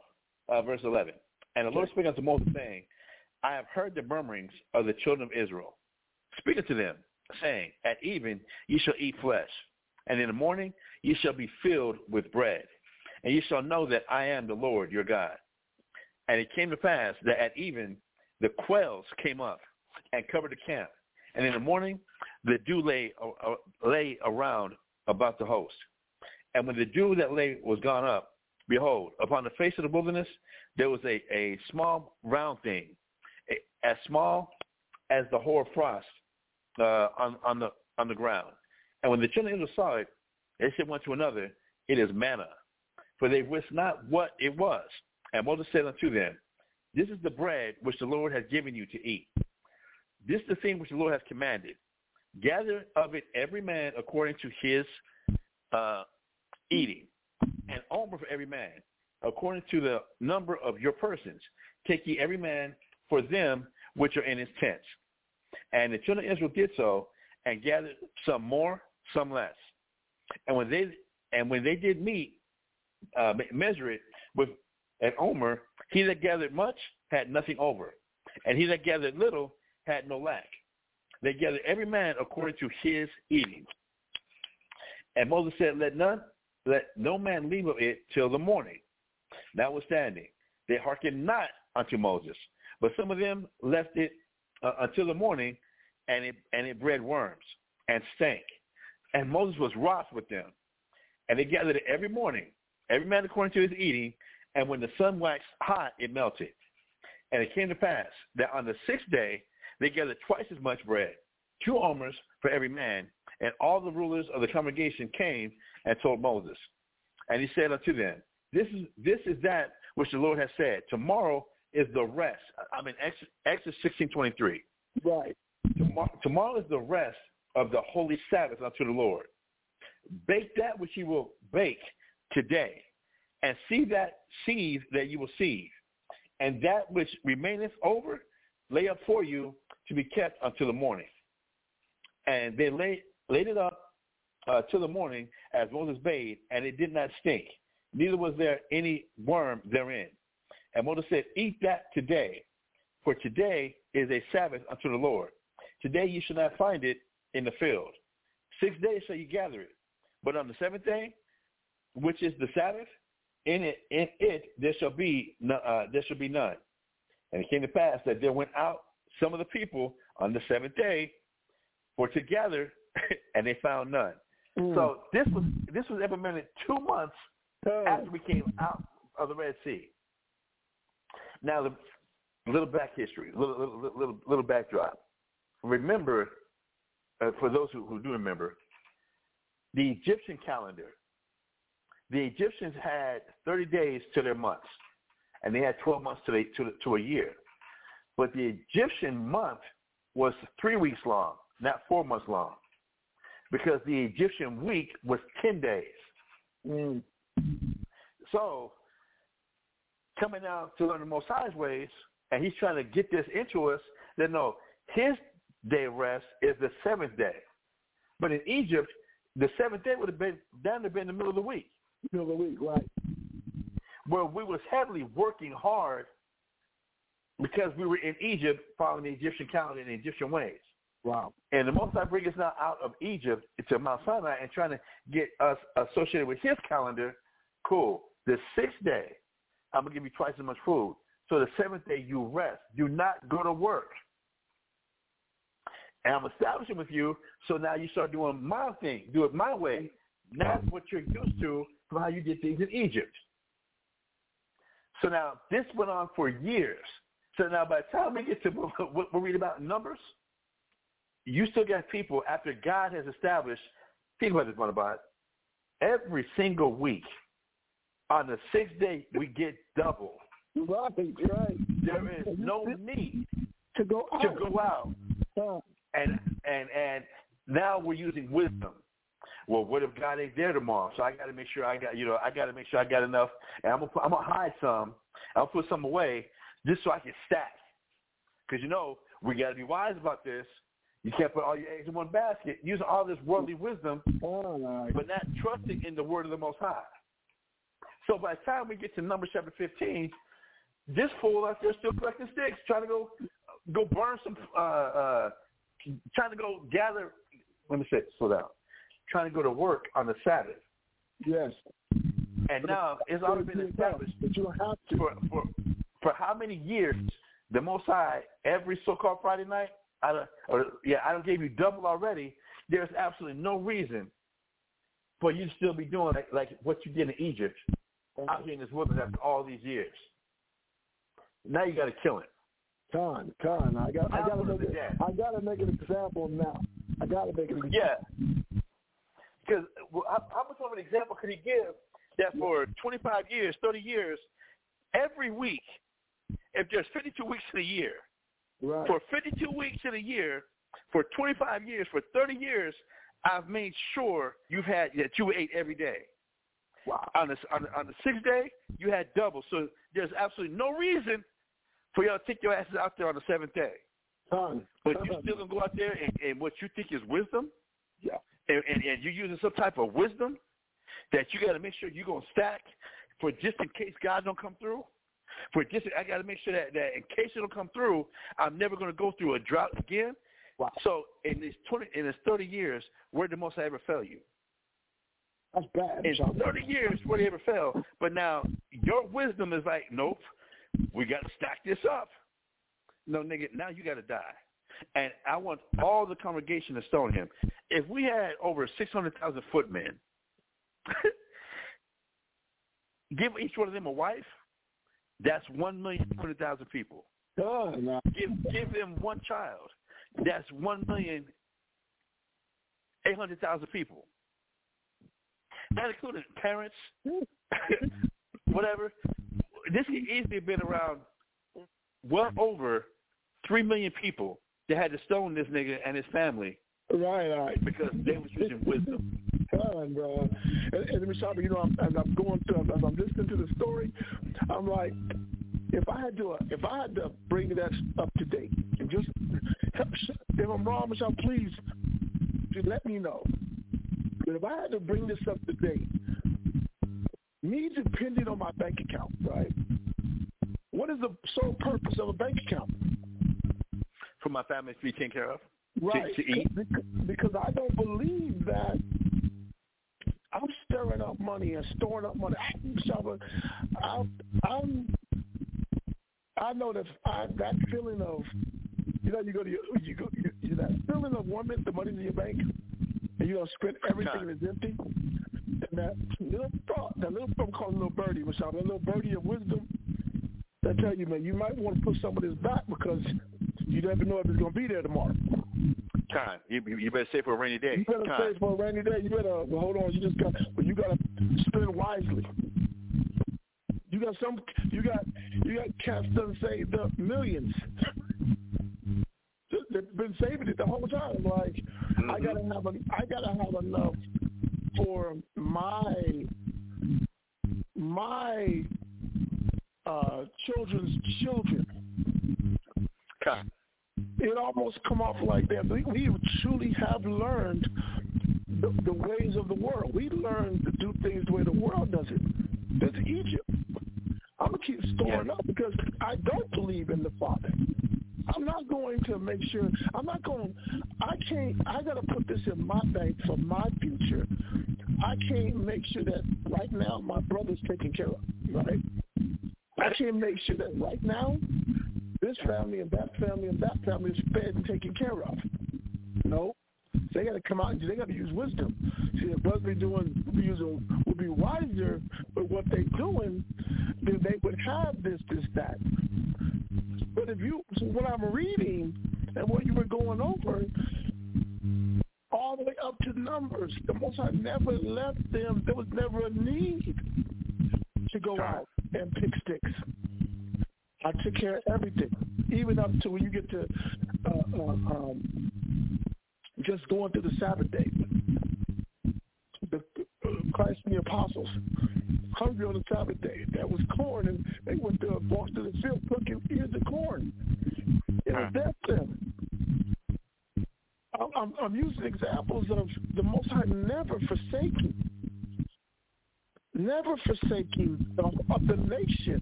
uh, verse 11. And the Lord spake unto Moses, saying, I have heard the murmurings of the children of Israel. Speak unto them, saying, At even ye shall eat flesh, and in the morning ye shall be filled with bread, and ye shall know that I am the Lord your God. And it came to pass that at even the quails came up and covered the camp, and in the morning the dew lay, uh, lay around about the host. And when the dew that lay was gone up, behold, upon the face of the wilderness there was a, a small round thing, as small as the hoar frost uh, on, on the on the ground. And when the children of Israel saw it, they said one to another, It is manna. For they wist not what it was. And Moses said unto them, This is the bread which the Lord has given you to eat. This is the thing which the Lord has commanded. Gather of it every man according to his uh, eating, and omer for every man, according to the number of your persons. Take ye every man for them which are in his tents. And the children of Israel did so, and gathered some more, some less. And when they and when they did meet, uh, measure it with an omer, he that gathered much had nothing over, and he that gathered little had no lack. They gathered every man according to his eating. And Moses said, Let none, let no man leave of it till the morning. Notwithstanding, they hearkened not unto Moses, but some of them left it uh, until the morning, and it and it bred worms and stank. And Moses was wroth with them, and they gathered it every morning, every man according to his eating. And when the sun waxed hot, it melted. And it came to pass that on the sixth day they gathered twice as much bread, two omers for every man. And all the rulers of the congregation came and told Moses. And he said unto them, This is this is that which the Lord has said. Tomorrow is the rest. I'm in Exodus, Exodus 16:23. Right. Tomorrow, tomorrow is the rest of the holy Sabbath unto the Lord. Bake that which you will bake today, and see that seed that you will seethe, and that which remaineth over, lay up for you to be kept until the morning. And they laid laid it up uh, till the morning as Moses bade, and it did not stink, neither was there any worm therein. And Moses said, Eat that today, for today is a Sabbath unto the Lord. Today you shall not find it in the field. Six days shall you gather it. But on the seventh day, which is the Sabbath, in it, in it there shall be uh, there shall be none. And it came to pass that there went out some of the people on the seventh day for to gather, and they found none. Mm. So this was this was implemented two months Oh. after we came out of the Red Sea. Now, the little back history, little little little, little backdrop. Remember, uh, for those who, who do remember, the Egyptian calendar. The Egyptians had 30 days to their months, and they had 12 months to, they, to, to a year. But the Egyptian month was three weeks long, not four months long, because the Egyptian week was 10 days. Mm. So, coming out to learn the Most High's ways, and he's trying to get this into us that no, his day of rest is the seventh day. But in Egypt, the seventh day would have been down to be in the middle of the week. Of the week, right? where we was heavily working hard because we were in Egypt following the Egyptian calendar and the Egyptian ways. Wow. And the Most High bring us now out of Egypt to Mount Sinai and trying to get us associated with his calendar. Cool. The sixth day, I'm going to give you twice as much food. So the seventh day, you rest. Do not go to work. And I'm establishing with you, so now you start doing my thing. Do it my way. Not um, what you're used to from how you did things in Egypt. So now this went on for years. So now by the time we get to what we read about in Numbers, you still got people after God has established, think about this, Banabad, every single week on the sixth day we get double. Right, right. There is no need to go out. To go out. And and and now we're using wisdom. Well, what if God ain't there tomorrow? So I got to make sure I got you know I got to make sure I got enough, and I'm gonna put, I'm gonna hide some. I'll put some away just so I can stack. Because you know we got to be wise about this. You can't put all your eggs in one basket. Using all this worldly wisdom, but not trusting in the word of the Most High. So by the time we get to Numbers chapter 15, this fool out there still collecting sticks, trying to go go burn some, uh, uh, trying to go gather. Let me say, slow down. Trying to go to work on the Sabbath. Yes. And now it's already been established but you don't have to. for for for how many years the Most High every so-called Friday night, I don't, or yeah, I don't give you double already. There's absolutely no reason for you to still be doing like, like what you did in Egypt out here in this wilderness after all these years. Now you got to kill it. Con, con. I got, I got to make it. I got to make an example now. I got to make an example. Yeah. Because how, how much of an example could he give that for 25 years, 30 years, every week, if there's 52 weeks in a year, Right. for 52 weeks in a year, for 25 years, for 30 years, I've made sure you've had that you ate every day. Wow. On the on, the- on the sixth day, you had double. So there's absolutely no reason for y'all to take your asses out there on the seventh day. Con. But you still gonna go out there and, and what you think is wisdom, Yeah. And, and, and you're using some type of wisdom that you got to make sure you're gonna stack for just in case God don't come through. For just, I got to make sure that, that in case it don't come through, I'm never gonna go through a drought again. Wow. So in these twenty, in this thirty years, where did the most I ever fail you? That's bad. In thirty years, where he ever fail? But now your wisdom is like, nope, we got to stack this up. No, nigga, now you got to die. And I want all the congregation to stone him. If we had over 600,000 footmen, give each one of them a wife, that's 1,200,000 people. Con. Now, Give give them one child, that's 1,800,000 people. That including parents, whatever. This could easily have been around well over 3 million people that had to stone this nigga and his family right, right. because they was using wisdom. Con, bro. And, and Mashaba, you know, I'm, as I'm going through, as I'm listening to the story, I'm like, if I had to, uh, if I had to bring that up to date, and just help, if I'm wrong, Michelle, please, just let me know. But if I had to bring this up to date, me depending on my bank account, right? What is the sole purpose of a bank account? My family to be taken care of. Right. to eat. Because, I don't believe that I'm stirring up money and storing up money. So, I'm, I'm, I know that I, that feeling of, you know, you go to your, you go, you, you that feeling of one minute the money's in your bank and you don't spend everything it's empty. And that little thought, that little I'm calling little birdie, Michelle, that little birdie of wisdom, that tell you, man, you might want to put some of this back because you never know if it's going to be there tomorrow. Time. You, you better save for a rainy day. You better Time. save for a rainy day. You better well, hold on. You just got, but you got to spend wisely. You got some. You got you got cats that saved up millions. They've been saving it the whole time. Like I mm-hmm. gotta have a, I gotta have enough for my my uh children's children. It almost come off like that. We, we truly have learned the, the ways of the world. We learned to do things the way the world does it. That's Egypt. I'm gonna keep storing up because I don't believe in the Father. I'm not going to make sure. I'm not going. I can't. I got to put this in my bank for my future. I can't make sure that right now my brother's taken care of. Right. I can't make sure that right now this family and that family and that family is fed and taken care of. No, they got to come out and they got to use wisdom. See, if brothers be doing, be using, would be wiser with what they're doing, then they would have this, this, that. But if you, so what I'm reading and what you were going over, all the way up to numbers, the Most High never left them. There was never a need to go out and pick sticks. I took care of everything, even up to when you get to uh, uh, um, just going through the Sabbath day. The, uh, Christ and the apostles hungry on the Sabbath day. That was corn, and they went to walked to the field cooking ears of corn. It was death them. I'm, I'm using examples of the Most High never forsaking, never forsaking the, um, of the nation.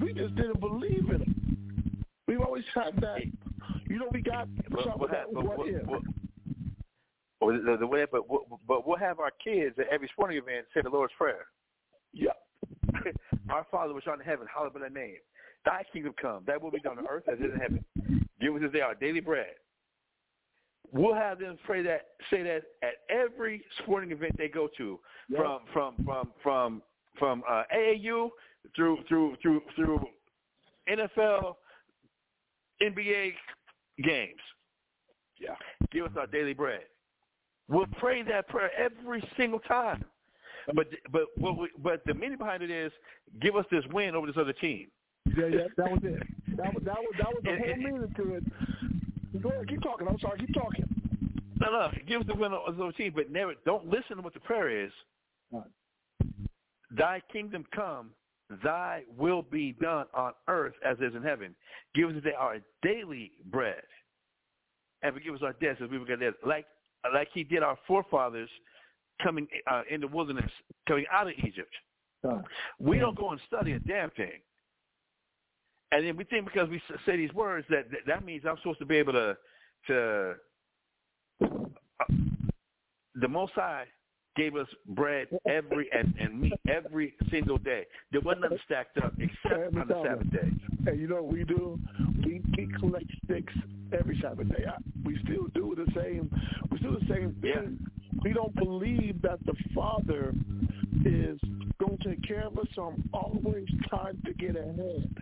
We just didn't believe in him. We've always had that. You know, we got But what, but what what, what, or the, the way, but what, but we'll have our kids at every sporting event say the Lord's Prayer. Yeah. Our Father which art in heaven, hallowed be thy name. Thy kingdom come. That will be done on earth as it is in heaven. Give us this day our daily bread. We'll have them pray that, say that at every sporting event they go to, Yeah. from from from from from uh, AAU through through through through NFL, NBA games. Yeah. Give us our daily bread. We'll pray that prayer every single time. But but what we, but the meaning behind it is give us this win over this other team. Yeah, yeah, that was it. That was that was that was the whole meaning to it. Go ahead, keep talking. I'm sorry, keep talking. No, no, give us the win this other team, but never don't listen to what the prayer is. Right. Thy kingdom come, thy will be done on earth as is in heaven. Give us today our daily bread. And forgive us our debts as we forget debts. Like like he did our forefathers coming uh, in the wilderness, coming out of Egypt. We don't go and study a damn thing. And then we think because we say these words that that- that means I'm supposed to be able to to uh, the Most High gave us bread every and, and meat every single day. There wasn't nothing stacked up except on the Sabbath day. and you know what we do? We, we collect sticks every Sabbath day. We still do the same. We still do the same thing. Yeah. We don't believe that the Father is going to take care of us. So I'm always trying to get ahead.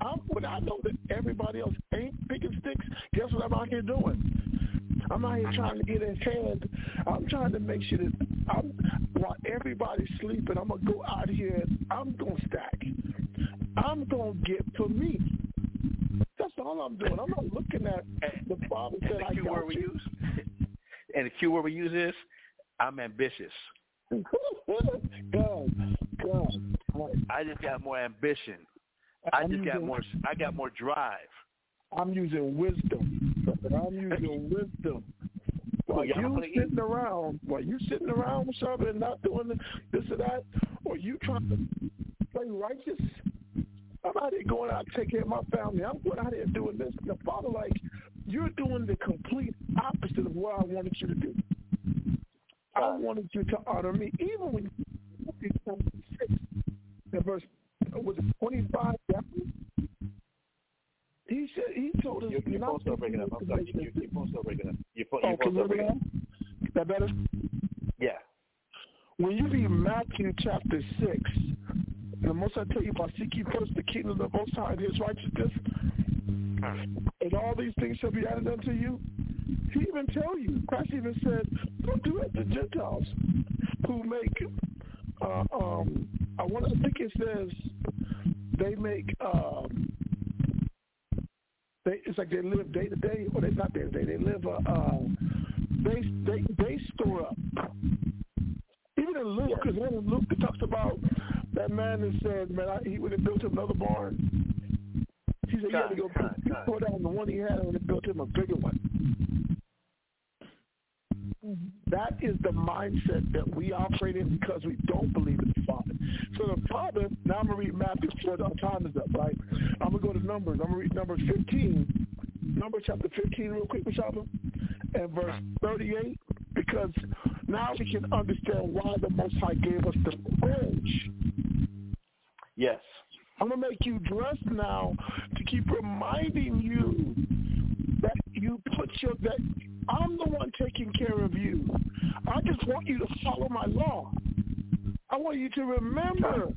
I'm, when I know that everybody else ain't picking sticks, guess what I'm out here doing? I'm out here trying to get ahead. I'm trying to make sure that I'm, while everybody's sleeping, I'm gonna go out here. and I'm gonna stack. I'm gonna get for me. That's all I'm doing. I'm not looking at the Father And said the I got word we you. use, and the Q word we use is, I'm ambitious. God, God. I just got more ambition. I I'm just got more. I got more drive. I'm using wisdom. I'm using wisdom. While you sitting around, while you sitting around with something and not doing this or that, or you trying to play righteous, I'm out here going out to take care of my family. I'm going out here doing this. The Father, like, you're doing the complete opposite of what I wanted you to do. I uh, wanted you to honor me, even when you in verse was it 25 He said he told us Your, your not phone's still breaking up. I'm sorry. Your, your, phone's still breaking up. Your, phone, Oh, your can phone's still breaking up. now? That better? Yeah. When you read Matthew chapter 6, the most I tell you about seek ye first the kingdom of the Most High and his righteousness, and all these things shall be added unto you. He even tell you, Christ even said, don't do it to Gentiles who make, uh, um, I want to think it says they make, um, they, it's like they live day to day, or they not day to day, they live, uh, uh, they, they, they store up. Even in Luke, because in Luke it talks about that man that said, man, I, he would have built him another barn. He said he had to go God, he God. tore down the one he had and built him a bigger one. That is the mindset that we operate in because we don't believe in the Father. So the Father, now I'm going to read Matthew 4, our time is up, right? I'm going to go to Numbers. I'm going to read Numbers 15, Numbers chapter 15 real quick, Mashaba, and verse 38, because now we can understand why the Most High gave us the fringe. Yes. I'm going to make you dress now to keep reminding you that you put your, that I'm the one taking care of you. I just want you to follow my law. I want you to remember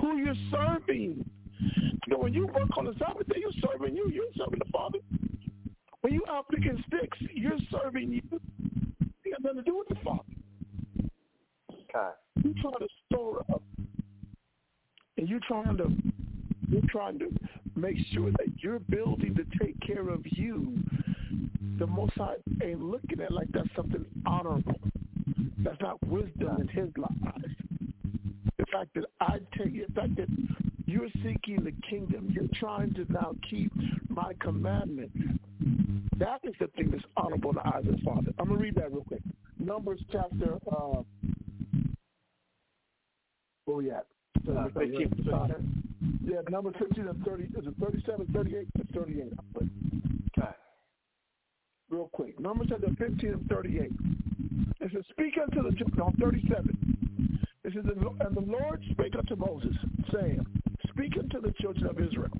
who you're serving. You know, when you work on the Sabbath day, you're serving you. You're serving the Father. When you out picking sticks, you're serving you. You got nothing to do with the Father. Okay. You trying to store up, and you trying to you're trying to make sure that you're building to take care of you. The Most High ain't looking at like that's something honorable. That's not wisdom in His life. The fact that I take the fact that you're seeking the kingdom, you're trying to now keep my commandment. That is the thing that's honorable in the eyes of the Father. I'm gonna read that real quick. Numbers chapter uh where we at? Uh, 15, Yeah, number 15 and 30. Is it 37, 38? It's 38. Okay. Real quick. Numbers chapter 15 and 38. It says, Speak unto the, children, no, 37. It says, And the Lord spake unto Moses, saying, Speak unto the children of Israel,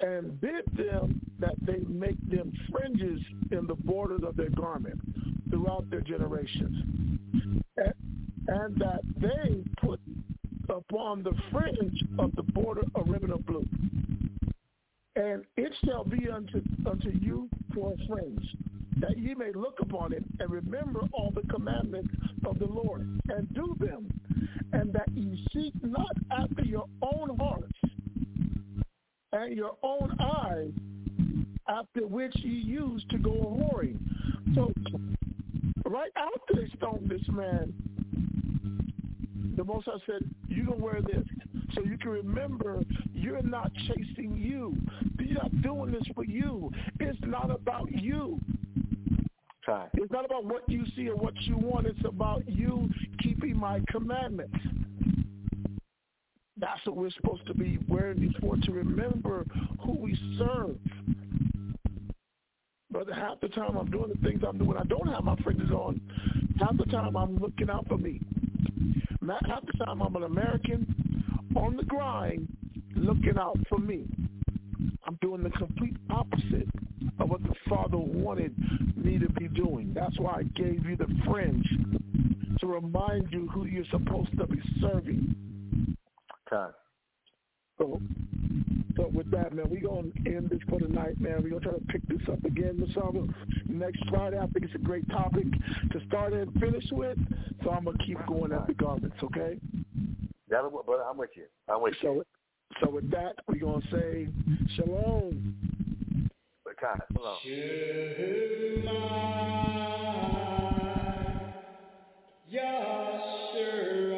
and bid them that they make them fringes in the borders of their garment throughout their generations, and, and that they put upon the fringe of the border of ribbon of blue. And it shall be unto unto you for a fringe, that ye may look upon it and remember all the commandments of the Lord, and do them, and that ye seek not after your own hearts and your own eyes, after which ye used to go a whoring. So, right after they stoned this man, the Most said, you can wear this so you can remember you're not chasing you. You're not doing this for you. It's not about you. Okay. It's not about what you see or what you want. It's about you keeping my commandments. That's what we're supposed to be wearing these for, to remember who we serve. Brother, half the time I'm doing the things I'm doing. I don't have my fringes on. Half the time I'm looking out for me. Half the time I'm an American on the grind looking out for me. I'm doing the complete opposite of what the Father wanted me to be doing. That's why I gave you the fringe to remind you who you're supposed to be serving. Okay. So, so with that, man, we're going to end this for tonight, man. We're going to try to pick this up again, Mashaba, next Friday. I think it's a great topic to start and finish with. So I'm going to keep going at the garments, okay? That'll work, brother. I'm with you. I'm with so, you. So with that, we're going to say shalom. But kind of, shalom. Hear, O Israel,